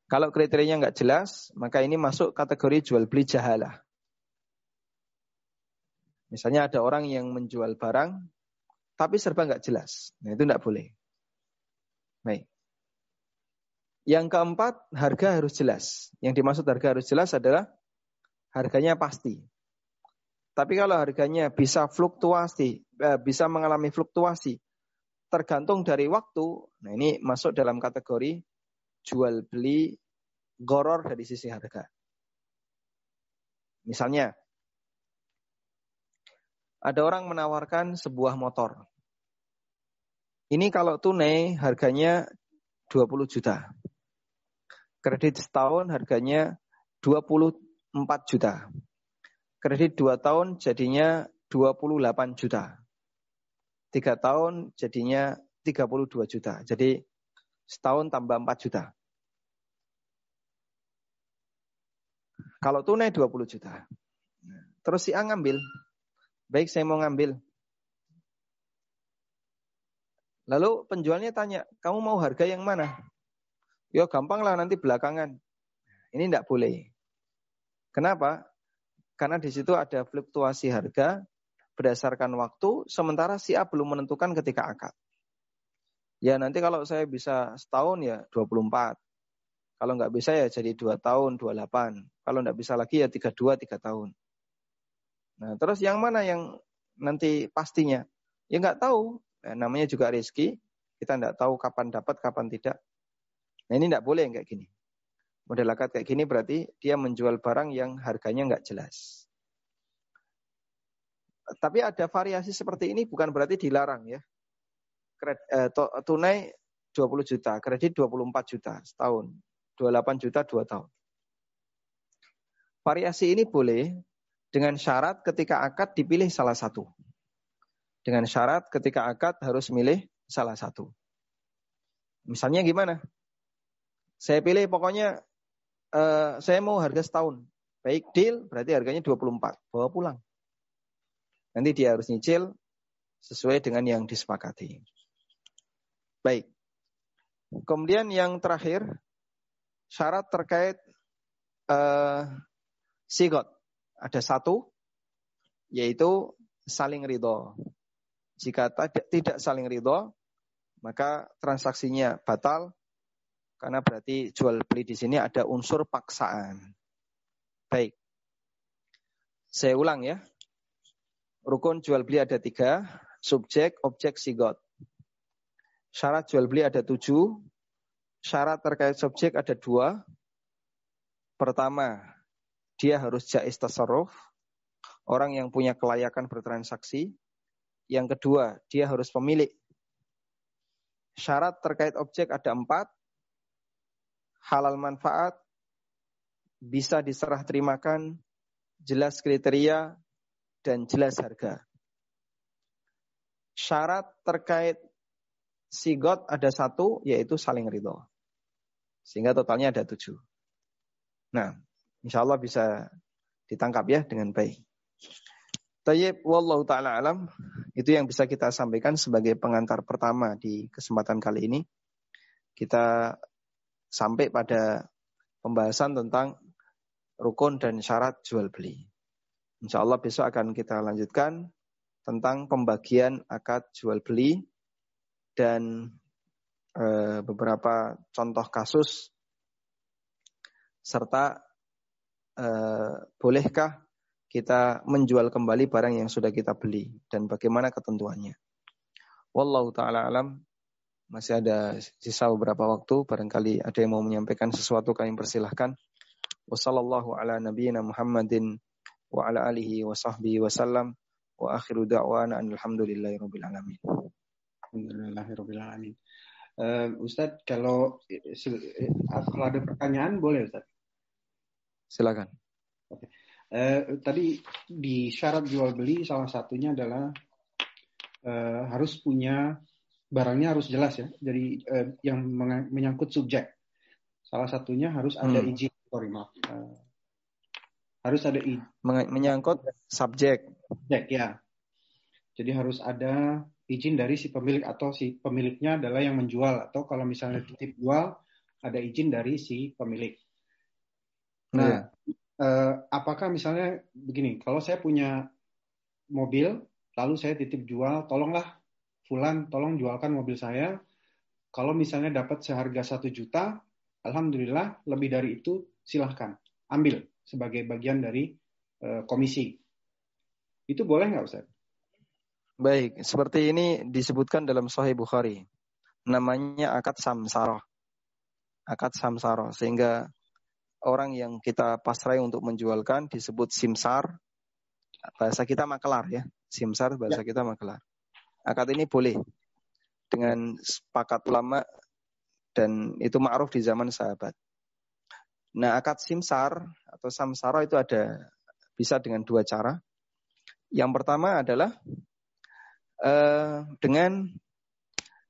Kalau kriterianya nggak jelas, maka ini masuk kategori jual beli jahalah. Misalnya ada orang yang menjual barang, tapi serba nggak jelas. Nah itu nggak boleh. Baik. Yang keempat, harga harus jelas. Yang dimaksud harga harus jelas adalah harganya pasti. Tapi kalau harganya bisa fluktuasi, eh, bisa mengalami fluktuasi tergantung dari waktu, nah ini masuk dalam kategori jual beli goror dari sisi harga. Misalnya, ada orang menawarkan sebuah motor. Ini kalau tunai harganya 20 juta. Kredit setahun harganya 24 juta. Kredit dua tahun jadinya 28 juta. Tiga tahun jadinya 32 juta. Jadi setahun tambah 4 juta. Kalau tunai 20 juta. Terus si A ngambil. Baik saya mau ngambil. Lalu penjualnya tanya, kamu mau harga yang mana? Ya gampang lah nanti belakangan. Ini tidak boleh. Kenapa? Karena di situ ada fluktuasi harga berdasarkan waktu, sementara si A belum menentukan ketika akad. Ya nanti kalau saya bisa setahun ya 24. Kalau nggak bisa ya jadi 2 tahun, 28. Kalau nggak bisa lagi ya 32, 3 tahun. Nah terus yang mana yang nanti pastinya? Ya nggak tahu. Nah, namanya juga rezeki. Kita nggak tahu kapan dapat, kapan tidak. Nah ini nggak boleh yang kayak gini. Model akad kayak gini berarti dia menjual barang yang harganya nggak jelas. Tapi ada variasi seperti ini bukan berarti dilarang ya. Kredit, eh, tunai 20 juta, kredit 24 juta setahun, 28 juta dua tahun. Variasi ini boleh dengan syarat ketika akad dipilih salah satu. Dengan syarat ketika akad harus milih salah satu. Misalnya gimana? Saya pilih pokoknya uh, saya mau harga setahun. Baik deal berarti harganya 24. Bawa pulang. Nanti dia harus nyicil sesuai dengan yang disepakati. Baik. Kemudian yang terakhir syarat terkait uh, sigot. Ada satu yaitu saling ridho. Jika tidak saling ridho, maka transaksinya batal karena berarti jual beli di sini ada unsur paksaan. Baik. Saya ulang ya. Rukun jual beli ada tiga. Subjek, objek, sigot. Syarat jual beli ada tujuh. Syarat terkait subjek ada dua. Pertama, dia harus jais tasarruf. Orang yang punya kelayakan bertransaksi. Yang kedua, dia harus pemilik. Syarat terkait objek ada empat halal manfaat, bisa diserah terimakan, jelas kriteria, dan jelas harga. Syarat terkait sigot ada satu, yaitu saling ridho. Sehingga totalnya ada tujuh. Nah, insya Allah bisa ditangkap ya dengan baik. Tayyib, wallahu ta'ala alam. Itu yang bisa kita sampaikan sebagai pengantar pertama di kesempatan kali ini. Kita sampai pada pembahasan tentang rukun dan syarat jual beli. Insya Allah besok akan kita lanjutkan tentang pembagian akad jual beli dan e, beberapa contoh kasus serta e, bolehkah kita menjual kembali barang yang sudah kita beli dan bagaimana ketentuannya. Wallahu taala alam. Masih ada sisa beberapa waktu, barangkali ada yang mau menyampaikan sesuatu kami persilahkan. Wassallallahu ala nabiyyina Muhammadin wa ala alihi wa sahbihi wa sallam wa akhiru da'wana alhamdulillahi rabbil alamin. Alhamdulillahi rabbil alamin. Uh, Ustadz, kalau kalau ada pertanyaan boleh Ustadz? Silakan. Oke. Uh, tadi di syarat jual beli salah satunya adalah uh, harus punya barangnya harus jelas ya. Jadi eh, yang menyangkut subjek. Salah satunya harus ada hmm. izin. Sorry maaf. Uh, harus ada izin. Menyangkut subjek. Subjek ya. Jadi harus ada izin dari si pemilik atau si pemiliknya adalah yang menjual atau kalau misalnya hmm. titip jual ada izin dari si pemilik. Nah, uh, apakah misalnya begini, kalau saya punya mobil lalu saya titip jual, tolonglah Fulan tolong jualkan mobil saya. Kalau misalnya dapat seharga satu juta, alhamdulillah lebih dari itu silahkan ambil sebagai bagian dari uh, komisi. Itu boleh nggak Ustaz? Baik, seperti ini disebutkan dalam Sahih Bukhari. Namanya akad samsara. Akad samsara. Sehingga orang yang kita pasrai untuk menjualkan disebut simsar. Bahasa kita makelar ya. Simsar bahasa ya. kita makelar. Akad ini boleh dengan sepakat ulama dan itu ma'ruf di zaman sahabat. Nah, akad simsar atau samsara itu ada bisa dengan dua cara. Yang pertama adalah eh, dengan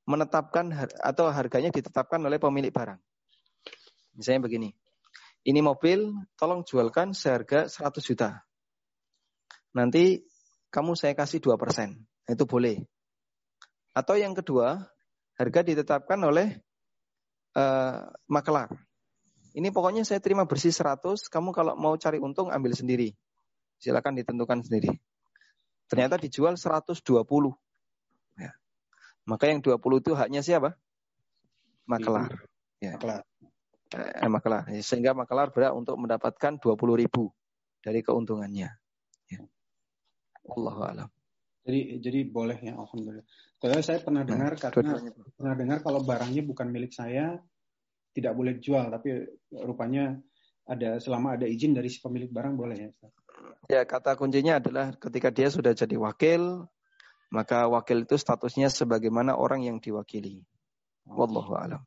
menetapkan atau harganya ditetapkan oleh pemilik barang. Misalnya begini, ini mobil tolong jualkan seharga 100 juta. Nanti kamu saya kasih 2 persen, itu boleh. Atau yang kedua, harga ditetapkan oleh uh, makelar. Ini pokoknya saya terima bersih 100, kamu kalau mau cari untung ambil sendiri. Silakan ditentukan sendiri. Ternyata dijual 120. Ya. Maka yang 20 itu haknya siapa? Makelar. Ya. Makelar. Eh, makelar. Sehingga makelar berhak untuk mendapatkan 20 ribu dari keuntungannya. Ya. Allah alam. Jadi jadi boleh ya alhamdulillah. Kalau saya pernah nah, dengar karena pernah dengar kalau barangnya bukan milik saya tidak boleh dijual tapi rupanya ada selama ada izin dari si pemilik barang boleh ya. Ya kata kuncinya adalah ketika dia sudah jadi wakil maka wakil itu statusnya sebagaimana orang yang diwakili. Wallahu a'lam.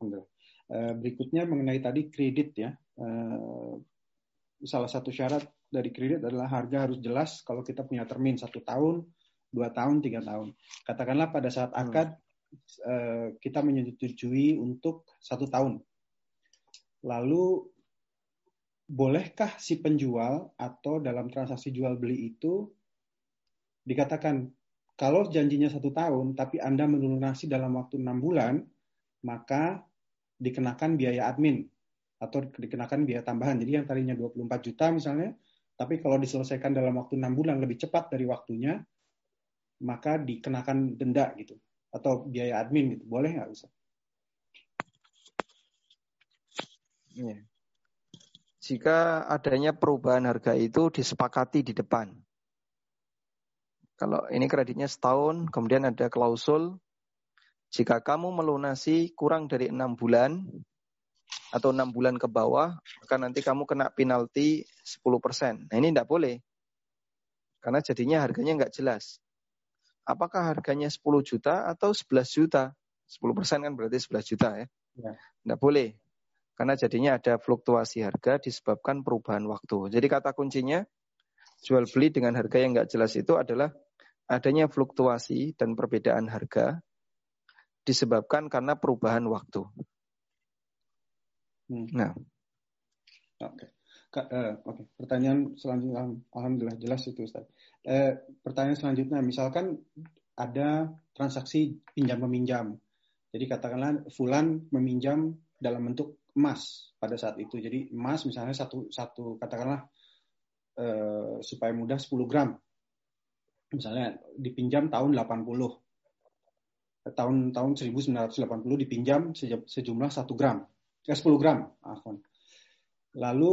Uh, berikutnya mengenai tadi kredit ya. Uh, salah satu syarat dari kredit adalah harga harus jelas kalau kita punya termin satu tahun, dua tahun, tiga tahun. Katakanlah pada saat hmm. akad hmm. kita menyetujui untuk satu tahun. Lalu bolehkah si penjual atau dalam transaksi jual beli itu dikatakan kalau janjinya satu tahun tapi Anda melunasi dalam waktu enam bulan, maka dikenakan biaya admin atau dikenakan biaya tambahan. Jadi yang tadinya 24 juta misalnya, tapi kalau diselesaikan dalam waktu enam bulan lebih cepat dari waktunya, maka dikenakan denda gitu atau biaya admin gitu. Boleh nggak bisa? Ya. Jika adanya perubahan harga itu disepakati di depan. Kalau ini kreditnya setahun, kemudian ada klausul, jika kamu melunasi kurang dari enam bulan, atau enam bulan ke bawah, maka nanti kamu kena penalti 10%. Nah ini tidak boleh. Karena jadinya harganya nggak jelas. Apakah harganya 10 juta atau 11 juta? 10% kan berarti 11 juta ya. ya. Tidak boleh. Karena jadinya ada fluktuasi harga disebabkan perubahan waktu. Jadi kata kuncinya, jual beli dengan harga yang nggak jelas itu adalah adanya fluktuasi dan perbedaan harga disebabkan karena perubahan waktu. Hmm. Nah. Oke. Okay. Uh, Oke. Okay. Pertanyaan selanjutnya, alhamdulillah jelas itu Ustaz. Uh, pertanyaan selanjutnya, misalkan ada transaksi pinjam meminjam. Jadi katakanlah Fulan meminjam dalam bentuk emas pada saat itu. Jadi emas misalnya satu satu katakanlah uh, supaya mudah 10 gram. Misalnya dipinjam tahun 80 tahun tahun 1980 dipinjam sejumlah satu gram ya 10 gram. Lalu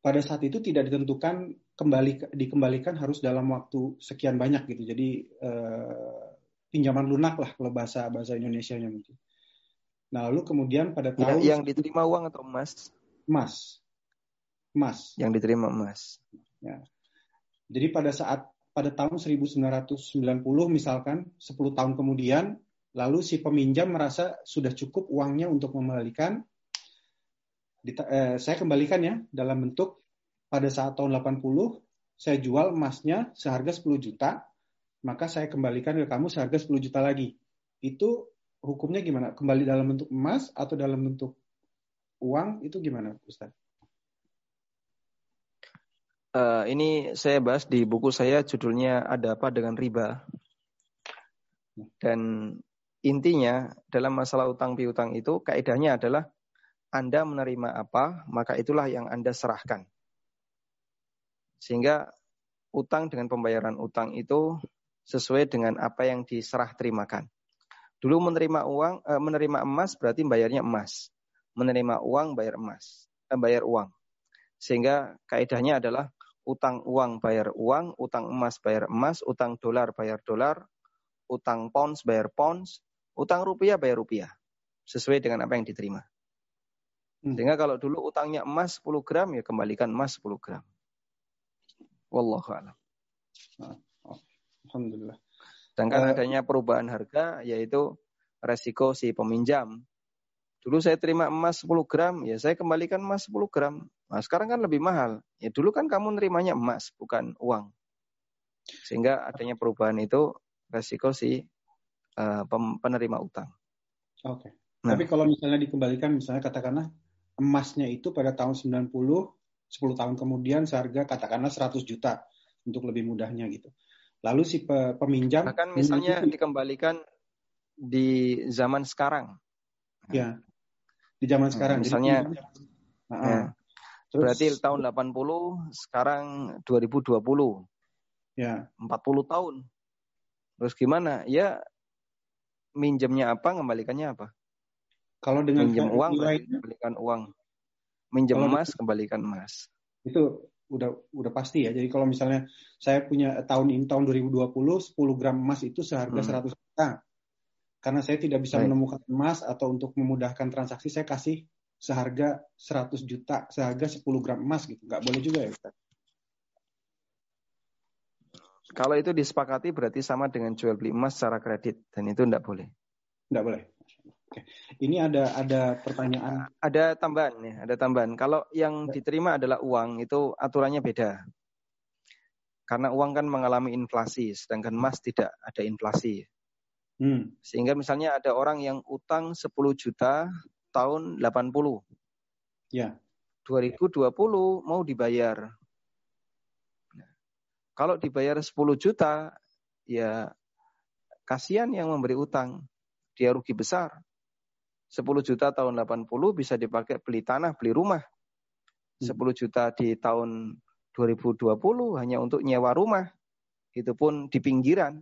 pada saat itu tidak ditentukan kembali dikembalikan harus dalam waktu sekian banyak gitu. Jadi eh, pinjaman lunak lah kalau bahasa bahasa Indonesia-nya mungkin. Nah, lalu kemudian pada tahun yang, yang diterima uang atau emas? Emas. Emas. Yang diterima emas. Ya. Jadi pada saat pada tahun 1990 misalkan 10 tahun kemudian lalu si peminjam merasa sudah cukup uangnya untuk mengembalikan eh, saya kembalikan ya dalam bentuk pada saat tahun 80 saya jual emasnya seharga 10 juta, maka saya kembalikan ke kamu seharga 10 juta lagi. Itu hukumnya gimana? Kembali dalam bentuk emas atau dalam bentuk uang itu gimana, Ustaz? Uh, ini saya bahas di buku saya judulnya ada apa dengan riba. Dan intinya dalam masalah utang piutang itu kaidahnya adalah anda menerima apa, maka itulah yang Anda serahkan. Sehingga utang dengan pembayaran utang itu sesuai dengan apa yang diserah terimakan. Dulu menerima uang, eh, menerima emas berarti bayarnya emas. Menerima uang bayar emas, eh, bayar uang. Sehingga kaidahnya adalah Utang uang bayar uang, utang emas bayar emas, utang dolar bayar dolar, utang pounds bayar pounds, utang rupiah bayar rupiah. Sesuai dengan apa yang diterima. Hmm. Sehingga kalau dulu utangnya emas 10 gram, ya kembalikan emas 10 gram. Wallahu a'lam. Ah, oh, Alhamdulillah. Sedangkan uh, adanya perubahan harga, yaitu resiko si peminjam. Dulu saya terima emas 10 gram, ya saya kembalikan emas 10 gram. Nah, sekarang kan lebih mahal. Ya dulu kan kamu nerimanya emas, bukan uang. Sehingga adanya perubahan itu resiko si uh, penerima utang. Oke. Okay. Nah. Tapi kalau misalnya dikembalikan, misalnya katakanlah emasnya itu pada tahun 90, 10 tahun kemudian seharga katakanlah 100 juta untuk lebih mudahnya gitu. Lalu si peminjam bahkan misalnya itu, dikembalikan di zaman sekarang. Ya. Di zaman sekarang. Misalnya Jadi, ya. Terus, berarti tahun 80 sekarang 2020. Ya. 40 tahun. Terus gimana? Ya minjemnya apa, kembalikannya apa? Kalau dengan minjem uang, kembalikan uang. Minjem emas, kembalikan emas. Itu udah udah pasti ya. Jadi kalau misalnya saya punya tahun ini tahun 2020 10 gram emas itu seharga hmm. 100 juta. Karena saya tidak bisa Baik. menemukan emas atau untuk memudahkan transaksi saya kasih seharga 100 juta, seharga 10 gram emas gitu. Nggak boleh juga ya Ustaz? Kalau itu disepakati berarti sama dengan jual beli emas secara kredit dan itu tidak boleh. Tidak boleh. Oke. Ini ada ada pertanyaan. Ada tambahan ya, ada tambahan. Kalau yang ya. diterima adalah uang, itu aturannya beda. Karena uang kan mengalami inflasi, sedangkan emas tidak ada inflasi. Hmm. Sehingga misalnya ada orang yang utang 10 juta tahun 80. Ya. 2020 mau dibayar. Nah, kalau dibayar 10 juta, ya kasihan yang memberi utang. Dia rugi besar. 10 juta tahun 80 bisa dipakai beli tanah, beli rumah. 10 hmm. juta di tahun 2020 hanya untuk nyewa rumah. Itu pun di pinggiran.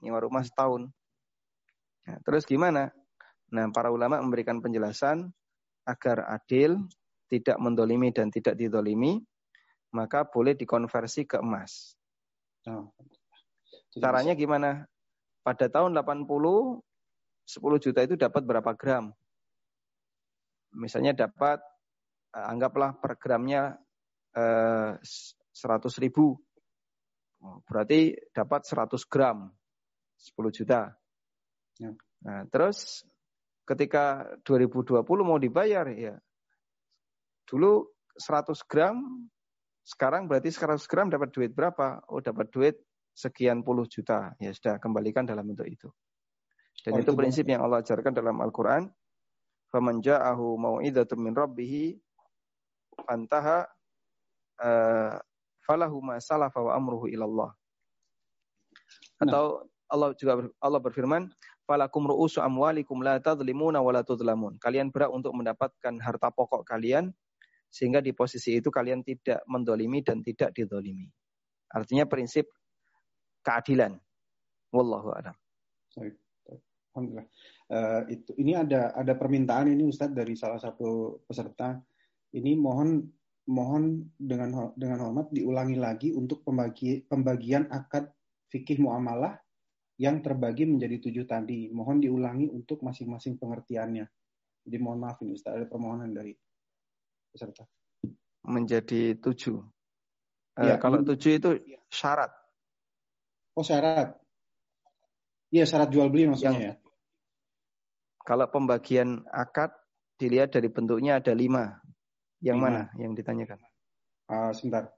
Nyewa rumah setahun. Nah, terus gimana? Nah, para ulama memberikan penjelasan agar adil, tidak mendolimi dan tidak didolimi, maka boleh dikonversi ke emas. Oh. Caranya gimana? Pada tahun 80, 10 juta itu dapat berapa gram? misalnya dapat uh, anggaplah per gramnya uh, 100 ribu. Oh, berarti dapat 100 gram, 10 juta. Ya. Nah, terus ketika 2020 mau dibayar ya, dulu 100 gram, sekarang berarti 100 gram dapat duit berapa? Oh dapat duit sekian puluh juta. Ya sudah kembalikan dalam bentuk itu. Dan oh, itu, itu prinsip yang Allah ajarkan dalam Al-Quran faman ja'ahu mau'izatun min rabbih fantaha uh, falahu ma salafa wa amruhu ilallah. Atau Allah juga Allah berfirman, falakum ru'usu amwalikum la tadlimuna wa la tudlamun. Kalian berhak untuk mendapatkan harta pokok kalian sehingga di posisi itu kalian tidak mendolimi dan tidak didolimi. Artinya prinsip keadilan. Wallahu a'lam. Alhamdulillah. Uh, itu ini ada ada permintaan ini Ustadz dari salah satu peserta. Ini mohon mohon dengan dengan hormat diulangi lagi untuk pembagi, pembagian akad fikih muamalah yang terbagi menjadi tujuh tadi. Mohon diulangi untuk masing-masing pengertiannya. Jadi mohon maaf ini Ustadz ada permohonan dari peserta. Menjadi tujuh. Uh, ya, kalau ini, tujuh itu syarat. Oh syarat. Iya syarat jual beli maksudnya yang, ya. Kalau pembagian akad dilihat dari bentuknya ada lima. Yang lima. mana yang ditanyakan? Uh, sebentar.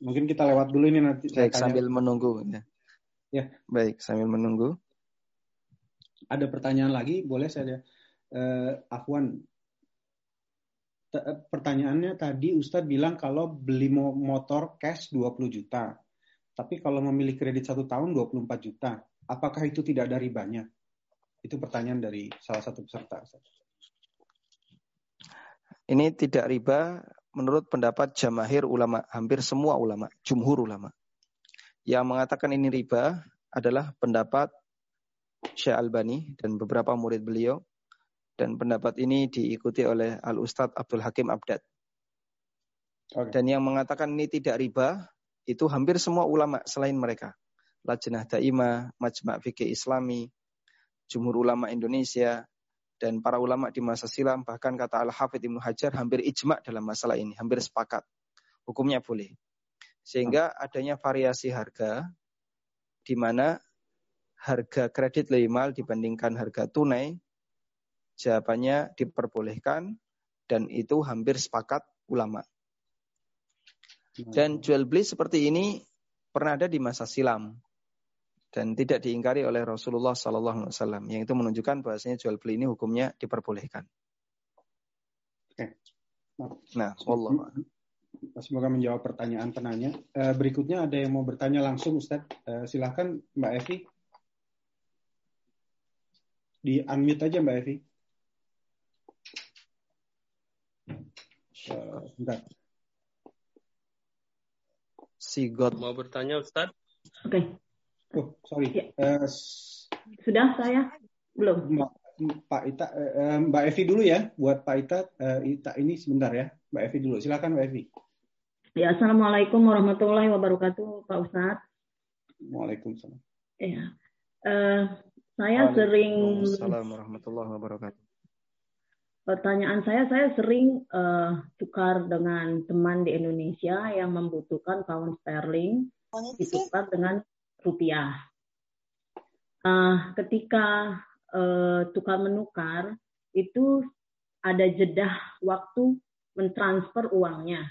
Mungkin kita lewat dulu ini nanti. Baik, sambil menunggu. Ya. Ya. Baik, sambil menunggu. Ada pertanyaan lagi? Boleh saya? Uh, Afwan, pertanyaannya tadi Ustadz bilang kalau beli motor cash 20 juta. Tapi kalau memilih kredit satu tahun 24 juta. Apakah itu tidak ada ribanya? Itu pertanyaan dari salah satu peserta. Ini tidak riba menurut pendapat jamahir ulama, hampir semua ulama, jumhur ulama. Yang mengatakan ini riba adalah pendapat Syekh Albani dan beberapa murid beliau. Dan pendapat ini diikuti oleh Al-Ustadz Abdul Hakim Abdad. Okay. Dan yang mengatakan ini tidak riba itu hampir semua ulama selain mereka. Lajnah Daimah, Majma' Fikih Islami, Jumhur Ulama Indonesia, dan para ulama di masa silam, bahkan kata Al-Hafidh Ibnu Hajar hampir ijma' dalam masalah ini, hampir sepakat. Hukumnya boleh. Sehingga adanya variasi harga, di mana harga kredit lebih mahal dibandingkan harga tunai, jawabannya diperbolehkan, dan itu hampir sepakat ulama. Dan jual beli seperti ini pernah ada di masa silam dan tidak diingkari oleh Rasulullah Sallallahu Alaihi Wasallam. Yang itu menunjukkan bahwasanya jual beli ini hukumnya diperbolehkan. Nah, Allah. Semoga menjawab pertanyaan penanya. Uh, berikutnya ada yang mau bertanya langsung, Ustadz. Uh, silahkan, Mbak Evi. Di unmute aja, Mbak Evi. Uh, Si God. Mau bertanya, Ustaz? Oke. Okay. Oh, sorry. Ya. Uh, Sudah saya? Belum. Mbak, Pak Ita, uh, Mbak Evi dulu ya. Buat Pak Ita, uh, Ita ini sebentar ya. Mbak Evi dulu. Silakan Mbak Evi. Ya, Assalamualaikum warahmatullahi wabarakatuh, Pak Ustadz. Waalaikumsalam. Ya. Uh, saya sering. Assalamualaikum warahmatullahi wabarakatuh. Pertanyaan saya, saya sering uh, tukar dengan teman di Indonesia yang membutuhkan pound sterling ditukar dengan rupiah. Uh, ketika uh, tukar menukar itu ada jeda waktu mentransfer uangnya.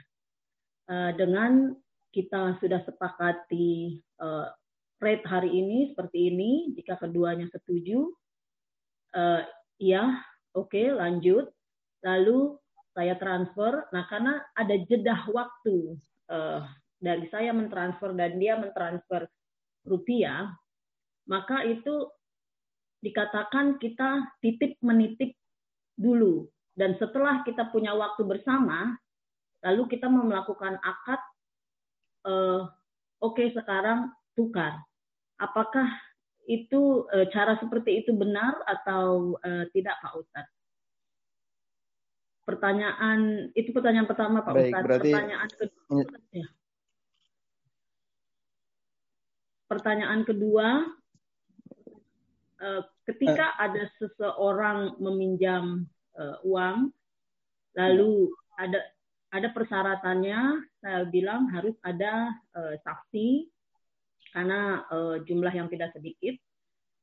Uh, dengan kita sudah sepakati uh, rate hari ini seperti ini jika keduanya setuju uh, ya oke okay, lanjut. Lalu saya transfer. Nah karena ada jeda waktu uh, dari saya mentransfer dan dia mentransfer rupiah maka itu dikatakan kita titip menitip dulu dan setelah kita punya waktu bersama lalu kita mau melakukan akad uh, oke okay, sekarang tukar apakah itu e, cara seperti itu benar atau e, tidak Pak Ustadz? Pertanyaan itu pertanyaan pertama Pak Baik, Ustadz. Berarti... Pertanyaan kedua. Ya. Pertanyaan kedua, ketika uh. ada seseorang meminjam e, uang, lalu ada ada persyaratannya, saya bilang harus ada saksi karena uh, jumlah yang tidak sedikit.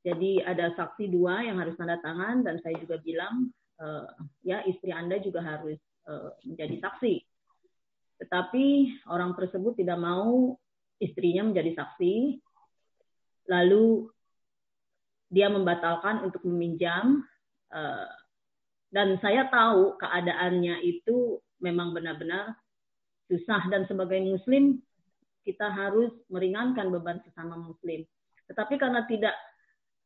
Jadi ada saksi dua yang harus tanda tangan dan saya juga bilang uh, ya istri Anda juga harus uh, menjadi saksi. Tetapi orang tersebut tidak mau istrinya menjadi saksi. Lalu dia membatalkan untuk meminjam uh, dan saya tahu keadaannya itu memang benar-benar susah dan sebagai muslim kita harus meringankan beban sesama muslim. Tetapi karena tidak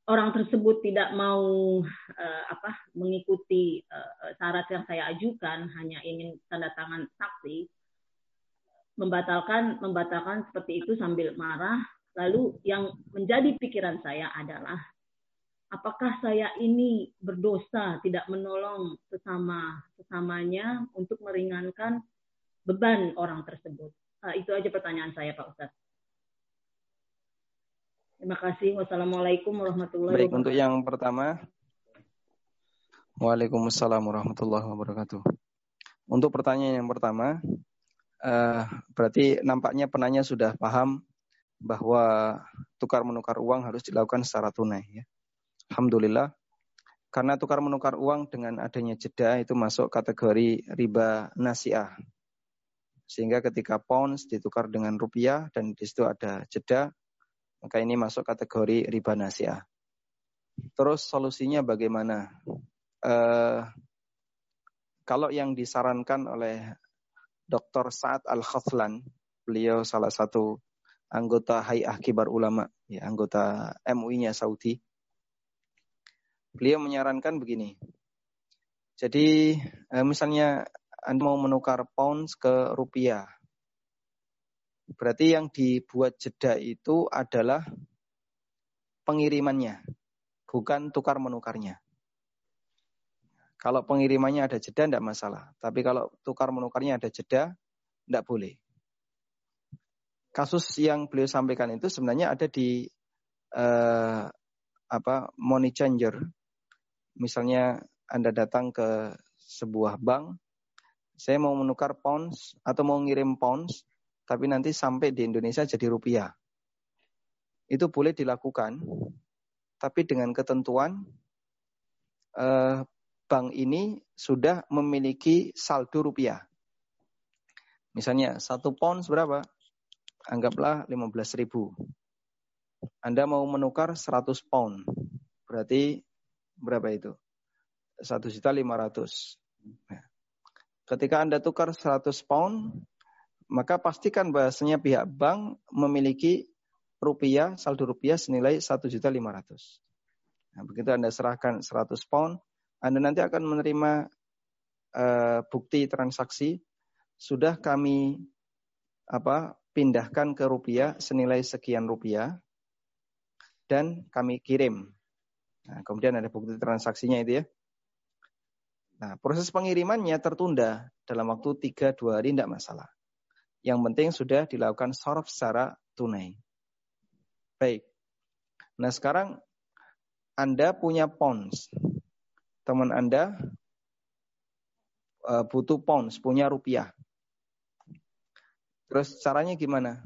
orang tersebut tidak mau uh, apa mengikuti uh, syarat yang saya ajukan, hanya ingin tanda tangan saksi, membatalkan membatalkan seperti itu sambil marah. Lalu yang menjadi pikiran saya adalah apakah saya ini berdosa tidak menolong sesama sesamanya untuk meringankan beban orang tersebut. Uh, itu aja pertanyaan saya Pak Ustadz. Terima kasih. Wassalamualaikum warahmatullahi Baik, untuk yang pertama. Waalaikumsalam warahmatullahi wabarakatuh. Untuk pertanyaan yang pertama, uh, berarti nampaknya penanya sudah paham bahwa tukar menukar uang harus dilakukan secara tunai. Ya. Alhamdulillah, karena tukar menukar uang dengan adanya jeda itu masuk kategori riba nasiah. Sehingga ketika pounds ditukar dengan rupiah dan di situ ada jeda, maka ini masuk kategori riba nasiah. Terus solusinya bagaimana? Uh, kalau yang disarankan oleh Dr. Saad Al-Khaflan, beliau salah satu anggota Hay'ah Kibar Ulama, ya, anggota MUI-nya Saudi. Beliau menyarankan begini. Jadi eh, misalnya anda mau menukar pounds ke rupiah. Berarti yang dibuat jeda itu adalah pengirimannya, bukan tukar menukarnya. Kalau pengirimannya ada jeda tidak masalah. Tapi kalau tukar menukarnya ada jeda, tidak boleh. Kasus yang beliau sampaikan itu sebenarnya ada di uh, apa money changer. Misalnya Anda datang ke sebuah bank, saya mau menukar pounds atau mau ngirim pounds, tapi nanti sampai di Indonesia jadi rupiah. Itu boleh dilakukan, tapi dengan ketentuan uh, bank ini sudah memiliki saldo rupiah. Misalnya satu pound berapa? Anggaplah 15 ribu. Anda mau menukar 100 pound. Berarti berapa itu? Satu juta lima ratus. Nah, ketika Anda tukar 100 pound, maka pastikan bahasanya pihak bank memiliki rupiah, saldo rupiah senilai satu juta lima ratus. Nah, begitu Anda serahkan 100 pound, Anda nanti akan menerima uh, bukti transaksi sudah kami apa pindahkan ke rupiah senilai sekian rupiah dan kami kirim. Nah, kemudian ada bukti transaksinya itu ya. Nah, proses pengirimannya tertunda dalam waktu 3-2 hari tidak masalah. Yang penting sudah dilakukan sorf secara tunai. Baik. Nah, sekarang Anda punya pounds. Teman Anda uh, butuh pounds, punya rupiah. Terus caranya gimana?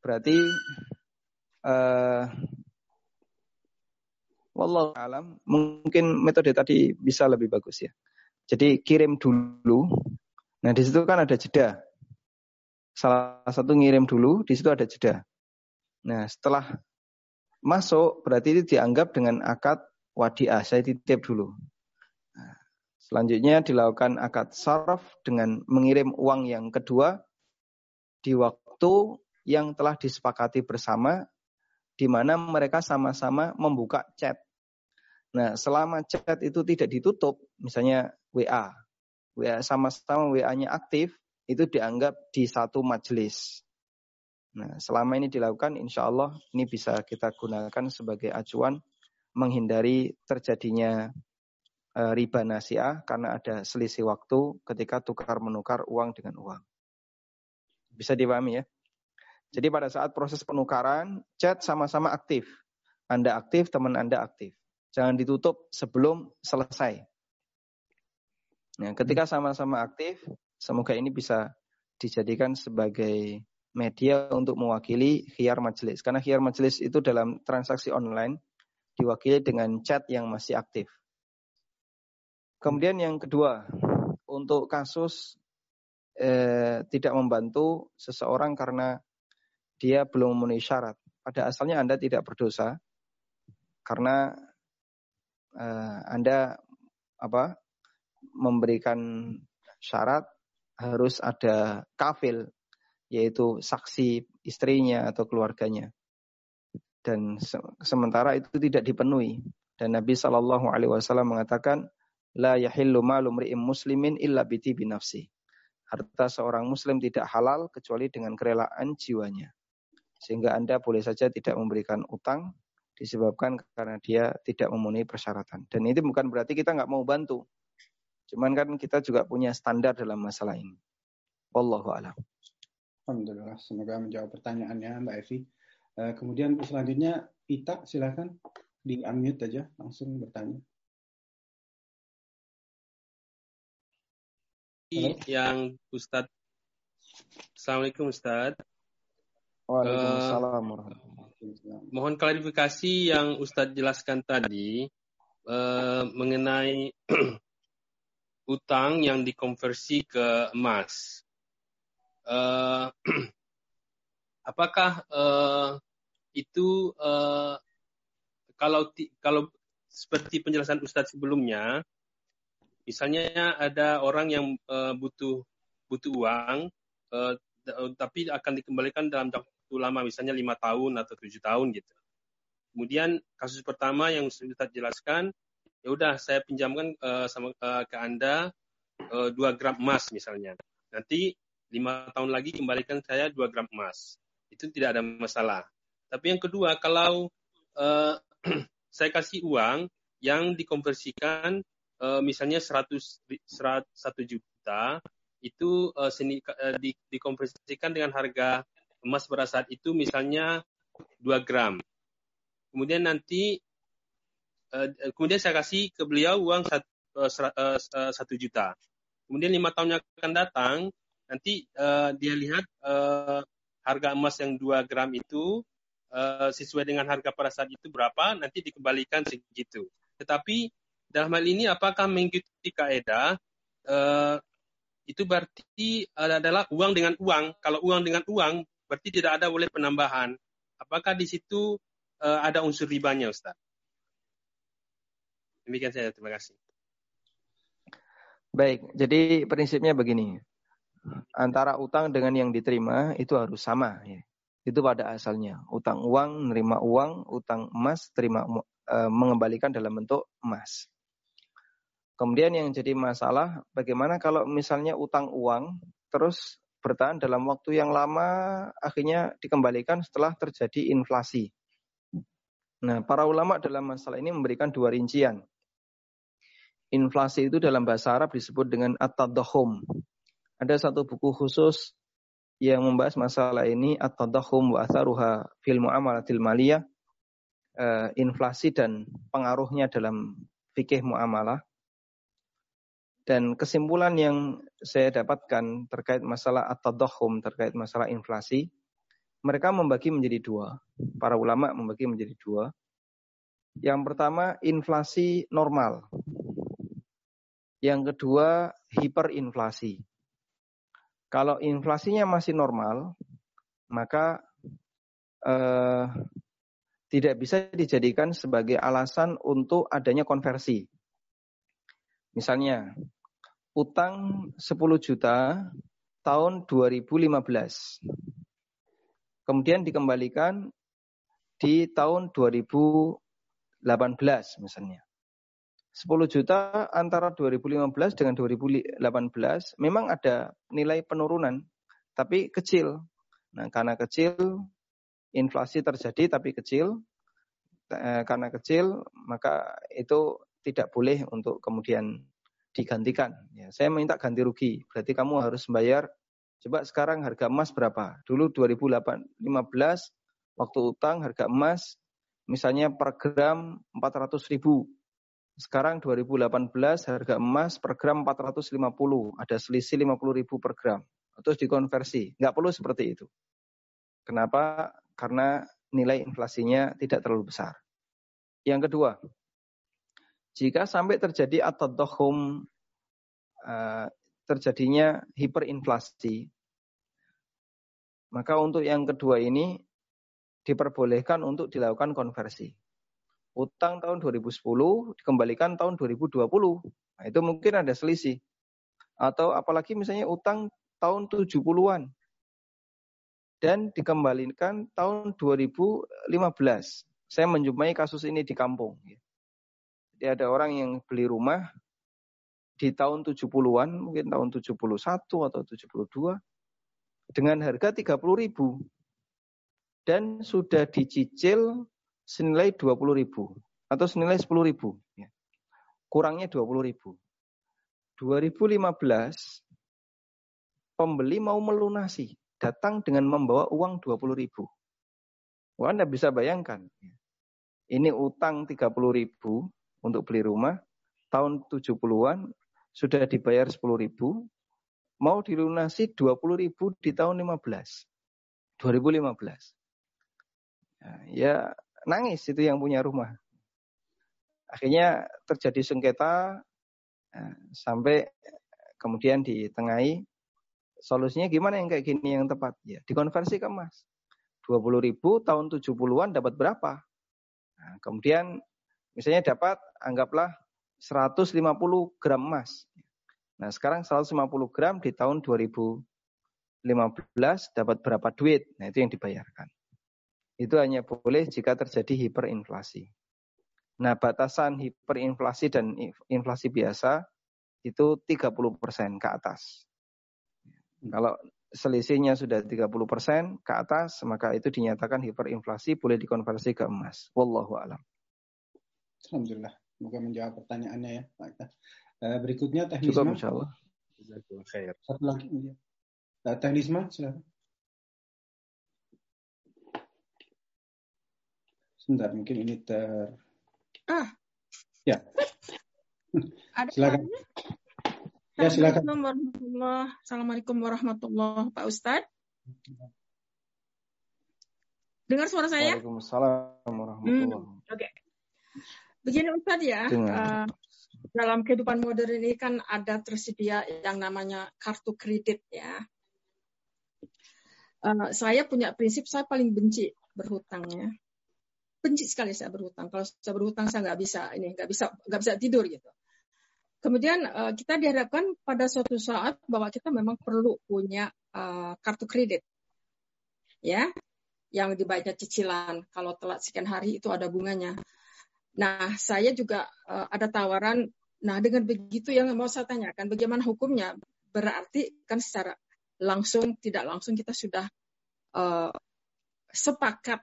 Berarti uh, Wallahu alam, mungkin metode tadi bisa lebih bagus ya. Jadi kirim dulu. Nah, di situ kan ada jeda. Salah satu ngirim dulu, di situ ada jeda. Nah, setelah masuk berarti itu dianggap dengan akad wadiah, saya titip dulu. Nah, selanjutnya dilakukan akad saraf dengan mengirim uang yang kedua di waktu yang telah disepakati bersama di mana mereka sama-sama membuka chat. Nah, selama chat itu tidak ditutup, misalnya WA, WA sama-sama WA-nya aktif, itu dianggap di satu majelis. Nah, selama ini dilakukan, insya Allah ini bisa kita gunakan sebagai acuan menghindari terjadinya e, riba nasiah karena ada selisih waktu ketika tukar menukar uang dengan uang. Bisa dipahami ya? Jadi pada saat proses penukaran, chat sama-sama aktif. Anda aktif, teman Anda aktif. Jangan ditutup sebelum selesai. Nah, ketika sama-sama aktif, semoga ini bisa dijadikan sebagai media untuk mewakili khiyar majelis. Karena khiyar majelis itu dalam transaksi online diwakili dengan chat yang masih aktif. Kemudian yang kedua, untuk kasus eh, tidak membantu seseorang karena dia belum memenuhi syarat. Pada asalnya Anda tidak berdosa karena eh, Anda apa memberikan syarat harus ada kafil yaitu saksi istrinya atau keluarganya. Dan se sementara itu tidak dipenuhi. Dan Nabi Shallallahu Alaihi Wasallam mengatakan la yahillu malum muslimin illa biti binafsi harta seorang muslim tidak halal kecuali dengan kerelaan jiwanya. Sehingga Anda boleh saja tidak memberikan utang disebabkan karena dia tidak memenuhi persyaratan. Dan itu bukan berarti kita nggak mau bantu. Cuman kan kita juga punya standar dalam masalah ini. Wallahu a'lam. Alhamdulillah, semoga menjawab pertanyaannya Mbak Evi. Uh, kemudian selanjutnya Ita, silakan di unmute aja, langsung bertanya. yang Ustadz Assalamualaikum Ustadz Waalaikumsalam uh, Mohon klarifikasi yang Ustadz jelaskan tadi uh, mengenai utang yang dikonversi ke emas. Uh, apakah uh, itu uh, kalau kalau seperti penjelasan Ustadz sebelumnya, Misalnya ada orang yang uh, butuh butuh uang, uh, tapi akan dikembalikan dalam waktu lama, misalnya lima tahun atau tujuh tahun gitu. Kemudian kasus pertama yang sudah jelaskan, ya udah saya pinjamkan uh, sama uh, ke anda dua gram emas misalnya. Nanti lima tahun lagi kembalikan saya dua gram emas. Itu tidak ada masalah. Tapi yang kedua, kalau uh, saya kasih uang yang dikonversikan uh, misalnya 100 100 juta itu uh, seni, uh, di, dikonversikan dengan harga emas pada saat itu misalnya 2 gram. Kemudian nanti uh, kemudian saya kasih ke beliau uang satu, uh, uh, satu juta. Kemudian lima tahun yang akan datang nanti uh, dia lihat uh, harga emas yang 2 gram itu uh, sesuai dengan harga pada saat itu berapa nanti dikembalikan segitu. Tetapi dalam hal ini apakah mengikuti kaidah uh, itu berarti adalah uang dengan uang. Kalau uang dengan uang berarti tidak ada boleh penambahan. Apakah di situ uh, ada unsur ribanya, Ustaz? Demikian saja, terima kasih. Baik, jadi prinsipnya begini. Antara utang dengan yang diterima itu harus sama. Ya. Itu pada asalnya. Utang uang, menerima uang, utang emas, terima e, mengembalikan dalam bentuk emas. Kemudian yang jadi masalah, bagaimana kalau misalnya utang uang terus bertahan dalam waktu yang lama, akhirnya dikembalikan setelah terjadi inflasi. Nah, para ulama dalam masalah ini memberikan dua rincian. Inflasi itu dalam bahasa Arab disebut dengan at-tadahum. Ada satu buku khusus yang membahas masalah ini at-tadahum wa atharuha fil muamalatil maliyah. Uh, inflasi dan pengaruhnya dalam fikih muamalah. Dan kesimpulan yang saya dapatkan terkait masalah at-tadahum, terkait masalah inflasi, mereka membagi menjadi dua. Para ulama membagi menjadi dua. Yang pertama, inflasi normal. Yang kedua, hiperinflasi. Kalau inflasinya masih normal, maka eh, tidak bisa dijadikan sebagai alasan untuk adanya konversi. Misalnya, utang 10 juta tahun 2015. Kemudian dikembalikan di tahun 2018 misalnya. 10 juta antara 2015 dengan 2018 memang ada nilai penurunan, tapi kecil. Nah, karena kecil, inflasi terjadi tapi kecil. Eh, karena kecil, maka itu tidak boleh untuk kemudian digantikan. Ya, saya minta ganti rugi. Berarti kamu harus bayar. Coba sekarang harga emas berapa? Dulu 2015 waktu utang harga emas misalnya per gram 400 ribu. Sekarang 2018 harga emas per gram 450. Ada selisih 50 ribu per gram. Terus dikonversi. Nggak perlu seperti itu. Kenapa? Karena nilai inflasinya tidak terlalu besar. Yang kedua, jika sampai terjadi atadahum uh, terjadinya hiperinflasi, maka untuk yang kedua ini diperbolehkan untuk dilakukan konversi. Utang tahun 2010 dikembalikan tahun 2020. Nah, itu mungkin ada selisih. Atau apalagi misalnya utang tahun 70-an dan dikembalikan tahun 2015. Saya menjumpai kasus ini di kampung. Ada orang yang beli rumah di tahun 70-an, mungkin tahun 71 atau 72, dengan harga 30 ribu. Dan sudah dicicil senilai 20 ribu. Atau senilai 10 ribu. Ya. Kurangnya 20 ribu. 2015, pembeli mau melunasi. Datang dengan membawa uang 20 ribu. Wah, Anda bisa bayangkan. Ya. Ini utang 30 ribu, untuk beli rumah tahun 70-an sudah dibayar 10 ribu, mau dilunasi 20 ribu di tahun 15, 2015. Ya, ya nangis itu yang punya rumah. Akhirnya terjadi sengketa ya, sampai kemudian ditengahi solusinya gimana yang kayak gini yang tepat? Ya, dikonversi ke emas. 20 ribu tahun 70-an dapat berapa? Nah, kemudian Misalnya dapat anggaplah 150 gram emas. Nah sekarang 150 gram di tahun 2015 dapat berapa duit? Nah itu yang dibayarkan. Itu hanya boleh jika terjadi hiperinflasi. Nah batasan hiperinflasi dan inflasi biasa itu 30% ke atas. Kalau selisihnya sudah 30% ke atas, maka itu dinyatakan hiperinflasi boleh dikonversi ke emas. Wallahu alam. Alhamdulillah. Semoga menjawab pertanyaannya ya. Uh, berikutnya teknis. Cukup insya Allah. Satu lagi. Ya. Teknisma, silakan. Sebentar, mungkin ini ter... Ah. Ya. Ada silakan. Ya, silakan. Assalamualaikum warahmatullahi Pak Ustadz. Dengar suara saya? Waalaikumsalam warahmatullahi hmm, Oke. Okay. Begini Ustadz ya, uh, dalam kehidupan modern ini kan ada tersedia yang namanya kartu kredit ya. Uh, saya punya prinsip saya paling benci berhutang ya benci sekali saya berhutang. Kalau saya berhutang saya nggak bisa ini nggak bisa nggak bisa tidur gitu. Kemudian uh, kita dihadapkan pada suatu saat bahwa kita memang perlu punya uh, kartu kredit, ya, yang dibayar cicilan. Kalau telat sekian hari itu ada bunganya. Nah, saya juga uh, ada tawaran. Nah, dengan begitu yang mau saya tanyakan, bagaimana hukumnya? Berarti kan secara langsung tidak langsung kita sudah uh, sepakat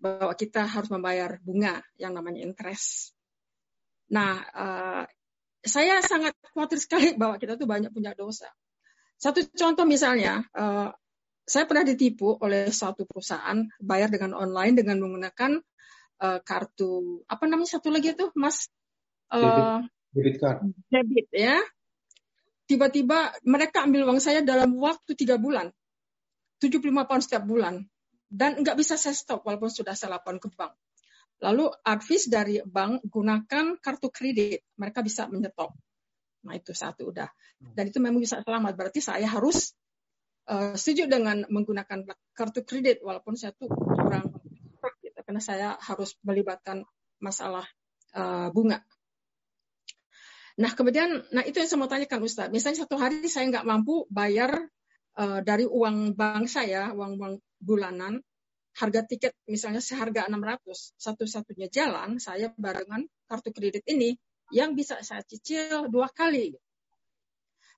bahwa kita harus membayar bunga yang namanya interest. Nah, uh, saya sangat khawatir sekali bahwa kita tuh banyak punya dosa. Satu contoh misalnya, uh, saya pernah ditipu oleh suatu perusahaan bayar dengan online dengan menggunakan uh, kartu apa namanya satu lagi itu, Mas? Uh, debit, card. Debit ya. Tiba-tiba mereka ambil uang saya dalam waktu tiga bulan, 75 pound setiap bulan dan nggak bisa saya stop walaupun sudah saya lapor ke bank. Lalu advis dari bank gunakan kartu kredit, mereka bisa menyetop. Nah itu satu udah. Dan itu memang bisa selamat. Berarti saya harus uh, setuju dengan menggunakan kartu kredit walaupun saya tuh kurang karena saya harus melibatkan masalah uh, bunga. Nah kemudian, nah itu yang saya mau tanyakan Ustaz. Misalnya satu hari saya nggak mampu bayar uh, dari uang bank saya, uang uang bulanan, harga tiket misalnya seharga 600, satu-satunya jalan saya barengan kartu kredit ini yang bisa saya cicil dua kali.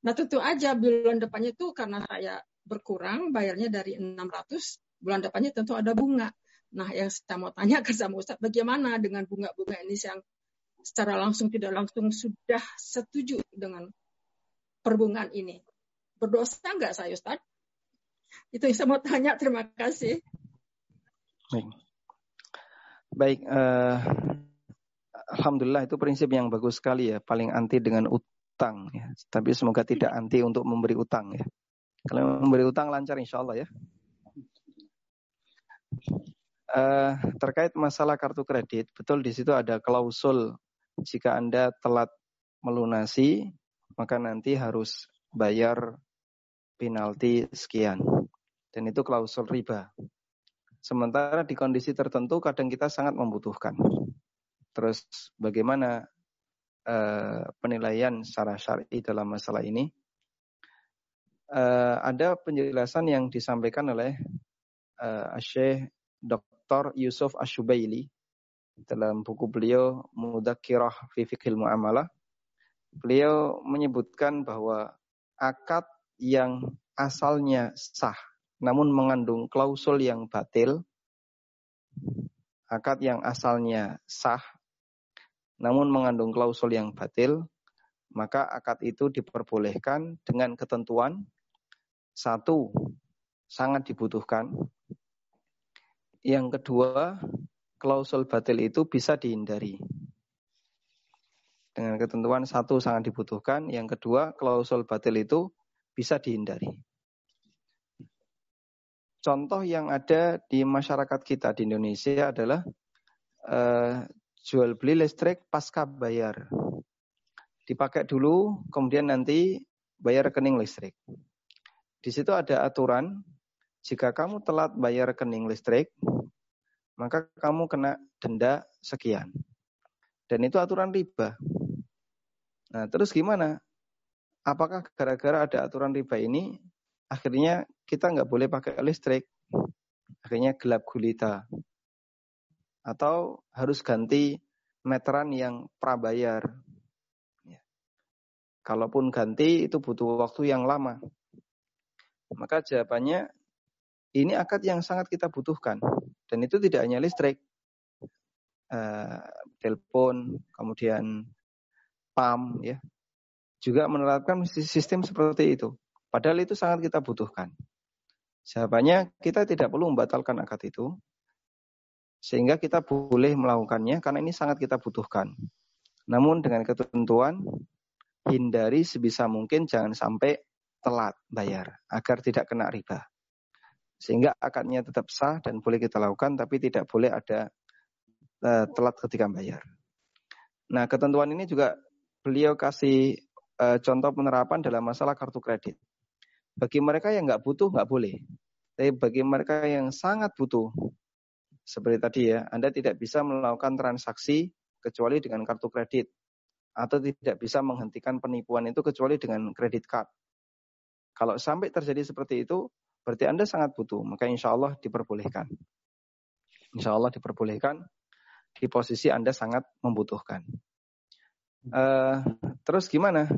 Nah tentu aja bulan depannya itu karena saya berkurang bayarnya dari 600, bulan depannya tentu ada bunga. Nah yang saya mau tanya ke sama Ustaz, bagaimana dengan bunga-bunga ini yang secara langsung tidak langsung sudah setuju dengan perbungaan ini? Berdosa nggak saya Ustaz? Itu yang saya mau tanya. Terima kasih. Baik. Baik, uh, alhamdulillah itu prinsip yang bagus sekali ya, paling anti dengan utang ya. Tapi semoga tidak anti untuk memberi utang ya. Kalau memberi utang lancar insya Allah ya. Uh, terkait masalah kartu kredit, betul di situ ada klausul jika Anda telat melunasi, maka nanti harus bayar penalti sekian. Dan itu klausul riba. Sementara di kondisi tertentu kadang kita sangat membutuhkan. Terus bagaimana uh, penilaian secara syar'i dalam masalah ini? Uh, ada penjelasan yang disampaikan oleh uh, Syekh Dr. Yusuf Ashubaili dalam buku beliau Mudakirah fi Fiqhil Muamalah. Beliau menyebutkan bahwa akad yang asalnya sah namun mengandung klausul yang batil, akad yang asalnya sah namun mengandung klausul yang batil, maka akad itu diperbolehkan dengan ketentuan satu sangat dibutuhkan. Yang kedua, klausul batil itu bisa dihindari. Dengan ketentuan satu sangat dibutuhkan, yang kedua klausul batil itu bisa dihindari. Contoh yang ada di masyarakat kita di Indonesia adalah uh, jual beli listrik pasca bayar. Dipakai dulu, kemudian nanti bayar rekening listrik. Di situ ada aturan, jika kamu telat bayar rekening listrik, maka kamu kena denda sekian. Dan itu aturan riba. Nah, terus gimana? Apakah gara-gara ada aturan riba ini, akhirnya kita nggak boleh pakai listrik. Akhirnya gelap gulita. Atau harus ganti meteran yang prabayar. Ya. Kalaupun ganti itu butuh waktu yang lama. Maka jawabannya ini akad yang sangat kita butuhkan. Dan itu tidak hanya listrik. Uh, telepon, kemudian PAM, ya, juga menerapkan sistem seperti itu. Padahal itu sangat kita butuhkan. Jawabannya kita tidak perlu membatalkan akad itu, sehingga kita boleh melakukannya karena ini sangat kita butuhkan. Namun dengan ketentuan hindari sebisa mungkin jangan sampai telat bayar agar tidak kena riba. Sehingga akadnya tetap sah dan boleh kita lakukan tapi tidak boleh ada uh, telat ketika bayar. Nah, ketentuan ini juga beliau kasih uh, contoh penerapan dalam masalah kartu kredit. Bagi mereka yang nggak butuh nggak boleh. Tapi bagi mereka yang sangat butuh, seperti tadi ya, Anda tidak bisa melakukan transaksi kecuali dengan kartu kredit atau tidak bisa menghentikan penipuan itu kecuali dengan kredit card. Kalau sampai terjadi seperti itu, berarti Anda sangat butuh, maka insya Allah diperbolehkan. Insya Allah diperbolehkan di posisi Anda sangat membutuhkan. Uh, terus gimana?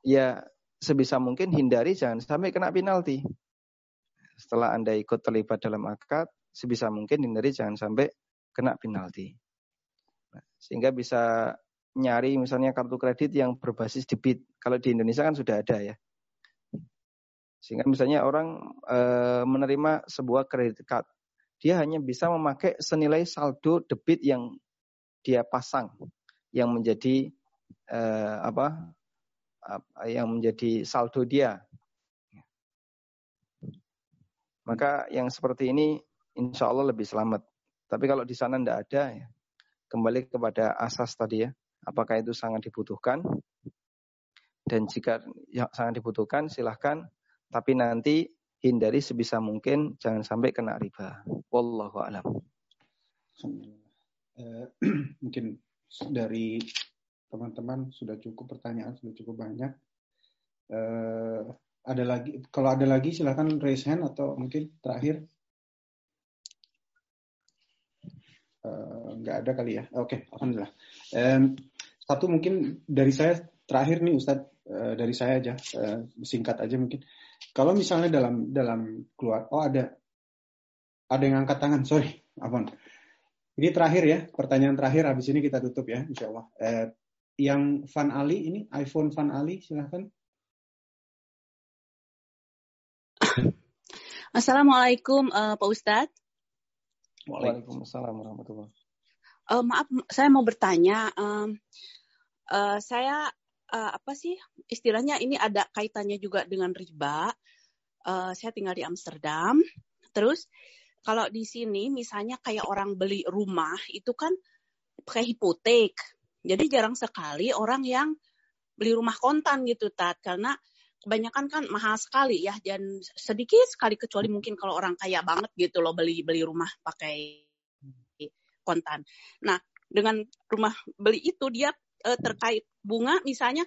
Ya sebisa mungkin hindari jangan sampai kena penalti. Setelah Anda ikut terlibat dalam akad, sebisa mungkin hindari jangan sampai kena penalti. Nah, sehingga bisa nyari misalnya kartu kredit yang berbasis debit. Kalau di Indonesia kan sudah ada ya. Sehingga misalnya orang e, menerima sebuah kredit card, dia hanya bisa memakai senilai saldo debit yang dia pasang, yang menjadi e, apa, yang menjadi saldo dia. Maka yang seperti ini insya Allah lebih selamat. Tapi kalau di sana tidak ada, ya, kembali kepada asas tadi ya, apakah itu sangat dibutuhkan? Dan jika ya, sangat dibutuhkan, silahkan. Tapi nanti hindari sebisa mungkin, jangan sampai kena riba. Wallahu a'lam. Uh, mungkin dari teman-teman sudah cukup pertanyaan, sudah cukup banyak. Uh, ada lagi, kalau ada lagi silahkan raise hand atau mungkin terakhir Eh, nggak ada kali ya. Oke, okay, alhamdulillah. Satu mungkin dari saya terakhir nih Ustadz uh, dari saya aja uh, singkat aja mungkin. Kalau misalnya dalam dalam keluar, oh ada ada yang angkat tangan, sorry, apa? Ini terakhir ya, pertanyaan terakhir. Habis ini kita tutup ya, insya Allah. Uh, yang Van Ali ini, iPhone Van Ali, silahkan. Assalamualaikum uh, Pak Ustadz. Waalaikumsalam warahmatullahi uh, Maaf, saya mau bertanya. Uh, uh, saya uh, apa sih istilahnya ini ada kaitannya juga dengan riba. Uh, saya tinggal di Amsterdam. Terus kalau di sini misalnya kayak orang beli rumah itu kan pakai hipotek. Jadi jarang sekali orang yang beli rumah kontan gitu tat karena kebanyakan kan mahal sekali ya dan sedikit sekali kecuali mungkin kalau orang kaya banget gitu loh beli beli rumah pakai kontan. Nah, dengan rumah beli itu dia eh, terkait bunga misalnya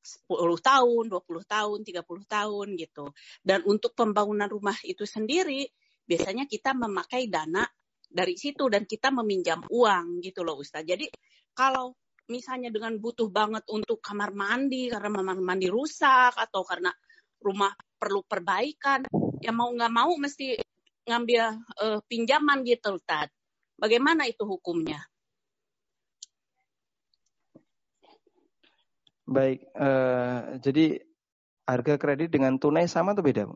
10 tahun, 20 tahun, 30 tahun gitu. Dan untuk pembangunan rumah itu sendiri biasanya kita memakai dana dari situ dan kita meminjam uang gitu loh Ustaz. Jadi kalau misalnya dengan butuh banget untuk kamar mandi karena kamar mandi rusak atau karena rumah perlu perbaikan, ya mau nggak mau mesti ngambil uh, pinjaman gitu, Tad. Bagaimana itu hukumnya? Baik, uh, jadi harga kredit dengan tunai sama atau beda?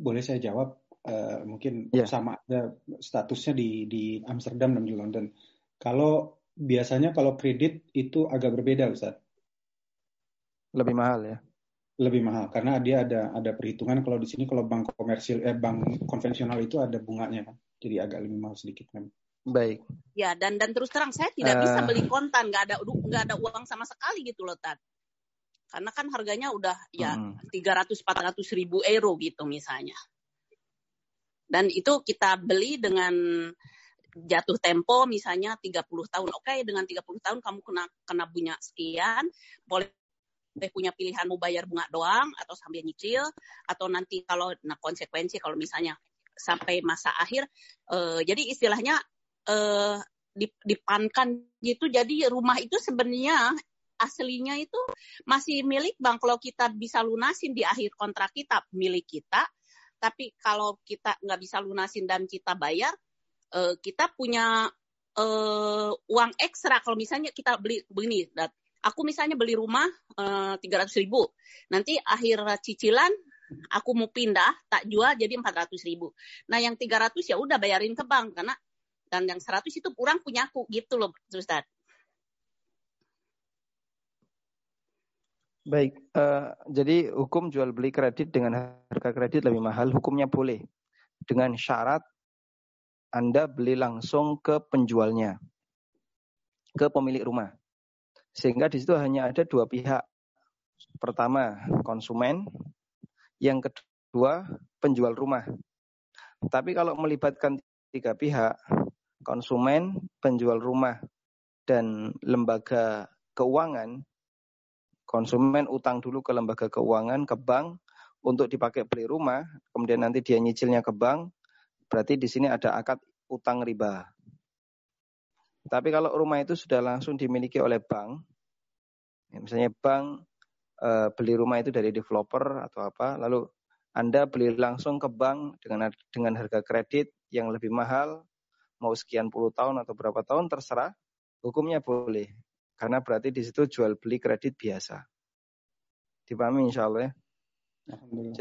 Boleh saya jawab? uh, mungkin yeah. sama ada statusnya di di Amsterdam dan di London. Kalau biasanya kalau kredit itu agak berbeda, Ustaz. Lebih mahal ya. Lebih mahal karena dia ada ada perhitungan kalau di sini kalau bank komersil eh bank konvensional itu ada bunganya kan. Jadi agak lebih mahal sedikit kan. Baik. Ya dan dan terus terang saya tidak uh, bisa beli kontan, nggak ada nggak ada uang sama sekali gitu loh, Tat. Karena kan harganya udah ya tiga ratus empat ratus ribu euro gitu misalnya. Dan itu kita beli dengan jatuh tempo misalnya 30 tahun. Oke, okay, dengan 30 tahun kamu kena kena bunga sekian, boleh punya pilihan mau bayar bunga doang atau sambil nyicil atau nanti kalau nah konsekuensi kalau misalnya sampai masa akhir uh, jadi istilahnya uh, dipankan gitu. Jadi rumah itu sebenarnya aslinya itu masih milik bank kalau kita bisa lunasin di akhir kontrak kita milik kita. Tapi kalau kita nggak bisa lunasin dan kita bayar, uh, kita punya uh, uang ekstra. Kalau misalnya kita beli begini aku misalnya beli rumah tiga ratus ribu. Nanti akhir cicilan aku mau pindah tak jual jadi empat ratus ribu. Nah yang tiga ratus ya udah bayarin ke bank. Karena dan yang seratus itu kurang punya aku gitu loh Ustaz. Baik, uh, jadi hukum jual beli kredit dengan harga kredit lebih mahal, hukumnya boleh dengan syarat Anda beli langsung ke penjualnya, ke pemilik rumah. Sehingga di situ hanya ada dua pihak. Pertama, konsumen, yang kedua, penjual rumah. Tapi kalau melibatkan tiga pihak, konsumen, penjual rumah, dan lembaga keuangan, konsumen utang dulu ke lembaga keuangan, ke bank untuk dipakai beli rumah, kemudian nanti dia nyicilnya ke bank, berarti di sini ada akad utang riba. Tapi kalau rumah itu sudah langsung dimiliki oleh bank, ya misalnya bank e, beli rumah itu dari developer atau apa, lalu Anda beli langsung ke bank dengan dengan harga kredit yang lebih mahal, mau sekian puluh tahun atau berapa tahun terserah, hukumnya boleh. Karena berarti di situ jual beli kredit biasa. Dipahami insya Allah ya.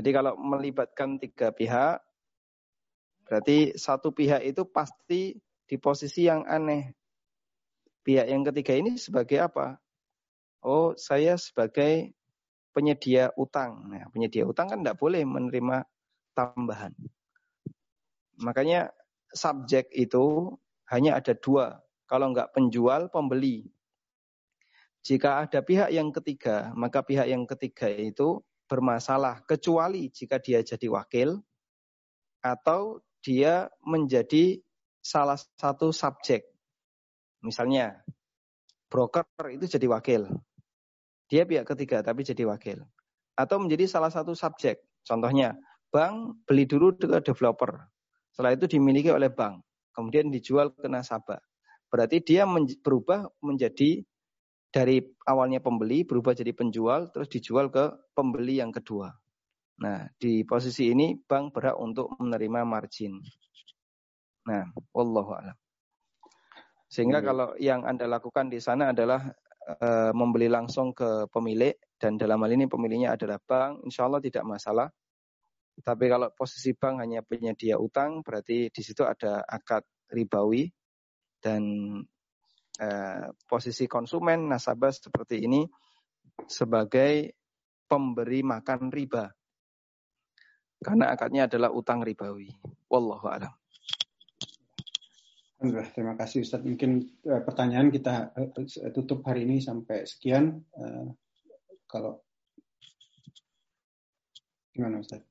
Jadi kalau melibatkan tiga pihak, berarti satu pihak itu pasti di posisi yang aneh. Pihak yang ketiga ini sebagai apa? Oh, saya sebagai penyedia utang. Nah, penyedia utang kan tidak boleh menerima tambahan. Makanya subjek itu hanya ada dua. Kalau nggak penjual, pembeli. Jika ada pihak yang ketiga, maka pihak yang ketiga itu bermasalah kecuali jika dia jadi wakil atau dia menjadi salah satu subjek. Misalnya, broker itu jadi wakil. Dia pihak ketiga tapi jadi wakil. Atau menjadi salah satu subjek. Contohnya, bank beli dulu ke developer. Setelah itu dimiliki oleh bank. Kemudian dijual ke nasabah. Berarti dia berubah menjadi dari awalnya pembeli berubah jadi penjual terus dijual ke pembeli yang kedua. Nah, di posisi ini bank berhak untuk menerima margin. Nah, wallahu a'lam. Sehingga hmm. kalau yang Anda lakukan di sana adalah e, membeli langsung ke pemilik dan dalam hal ini pemiliknya adalah bank, insya Allah tidak masalah. Tapi kalau posisi bank hanya penyedia utang, berarti di situ ada akad ribawi dan Eh, posisi konsumen nasabah seperti ini sebagai pemberi makan riba. Karena akadnya adalah utang ribawi. Wallahu a'lam. Terima kasih Ustaz. Mungkin uh, pertanyaan kita uh, tutup hari ini sampai sekian. Uh, kalau gimana Ustaz?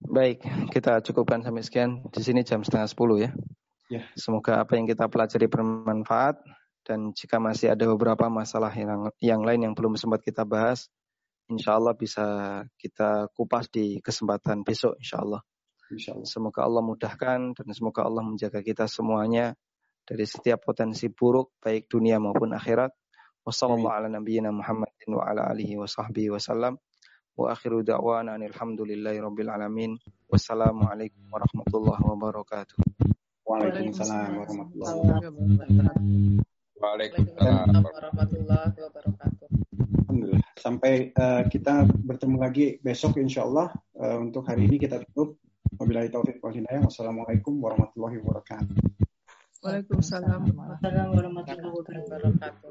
Baik, kita cukupkan sampai sekian. Di sini jam setengah sepuluh ya. Ya. Semoga apa yang kita pelajari bermanfaat dan jika masih ada beberapa masalah yang, yang lain yang belum sempat kita bahas, insya Allah bisa kita kupas di kesempatan besok insya Allah. Insya Allah. Semoga Allah mudahkan dan semoga Allah menjaga kita semuanya dari setiap potensi buruk baik dunia maupun akhirat. Wassalamualaikum warahmatullahi wabarakatuh. Wa akhiru da'wana alhamdulillahi rabbil alamin. Wassalamualaikum warahmatullahi wabarakatuh. Waalaikumsalam warahmatullahi wabarakatuh. Waalaikumsalam warahmatullahi wabarakatuh. Alhamdulillah. Sampai uh, kita bertemu lagi besok insya Allah. Uh, untuk hari ini kita tutup. Wabillahi taufiq wal hidayah. Wassalamualaikum warahmatullahi wabarakatuh. Waalaikumsalam warahmatullahi wabarakatuh.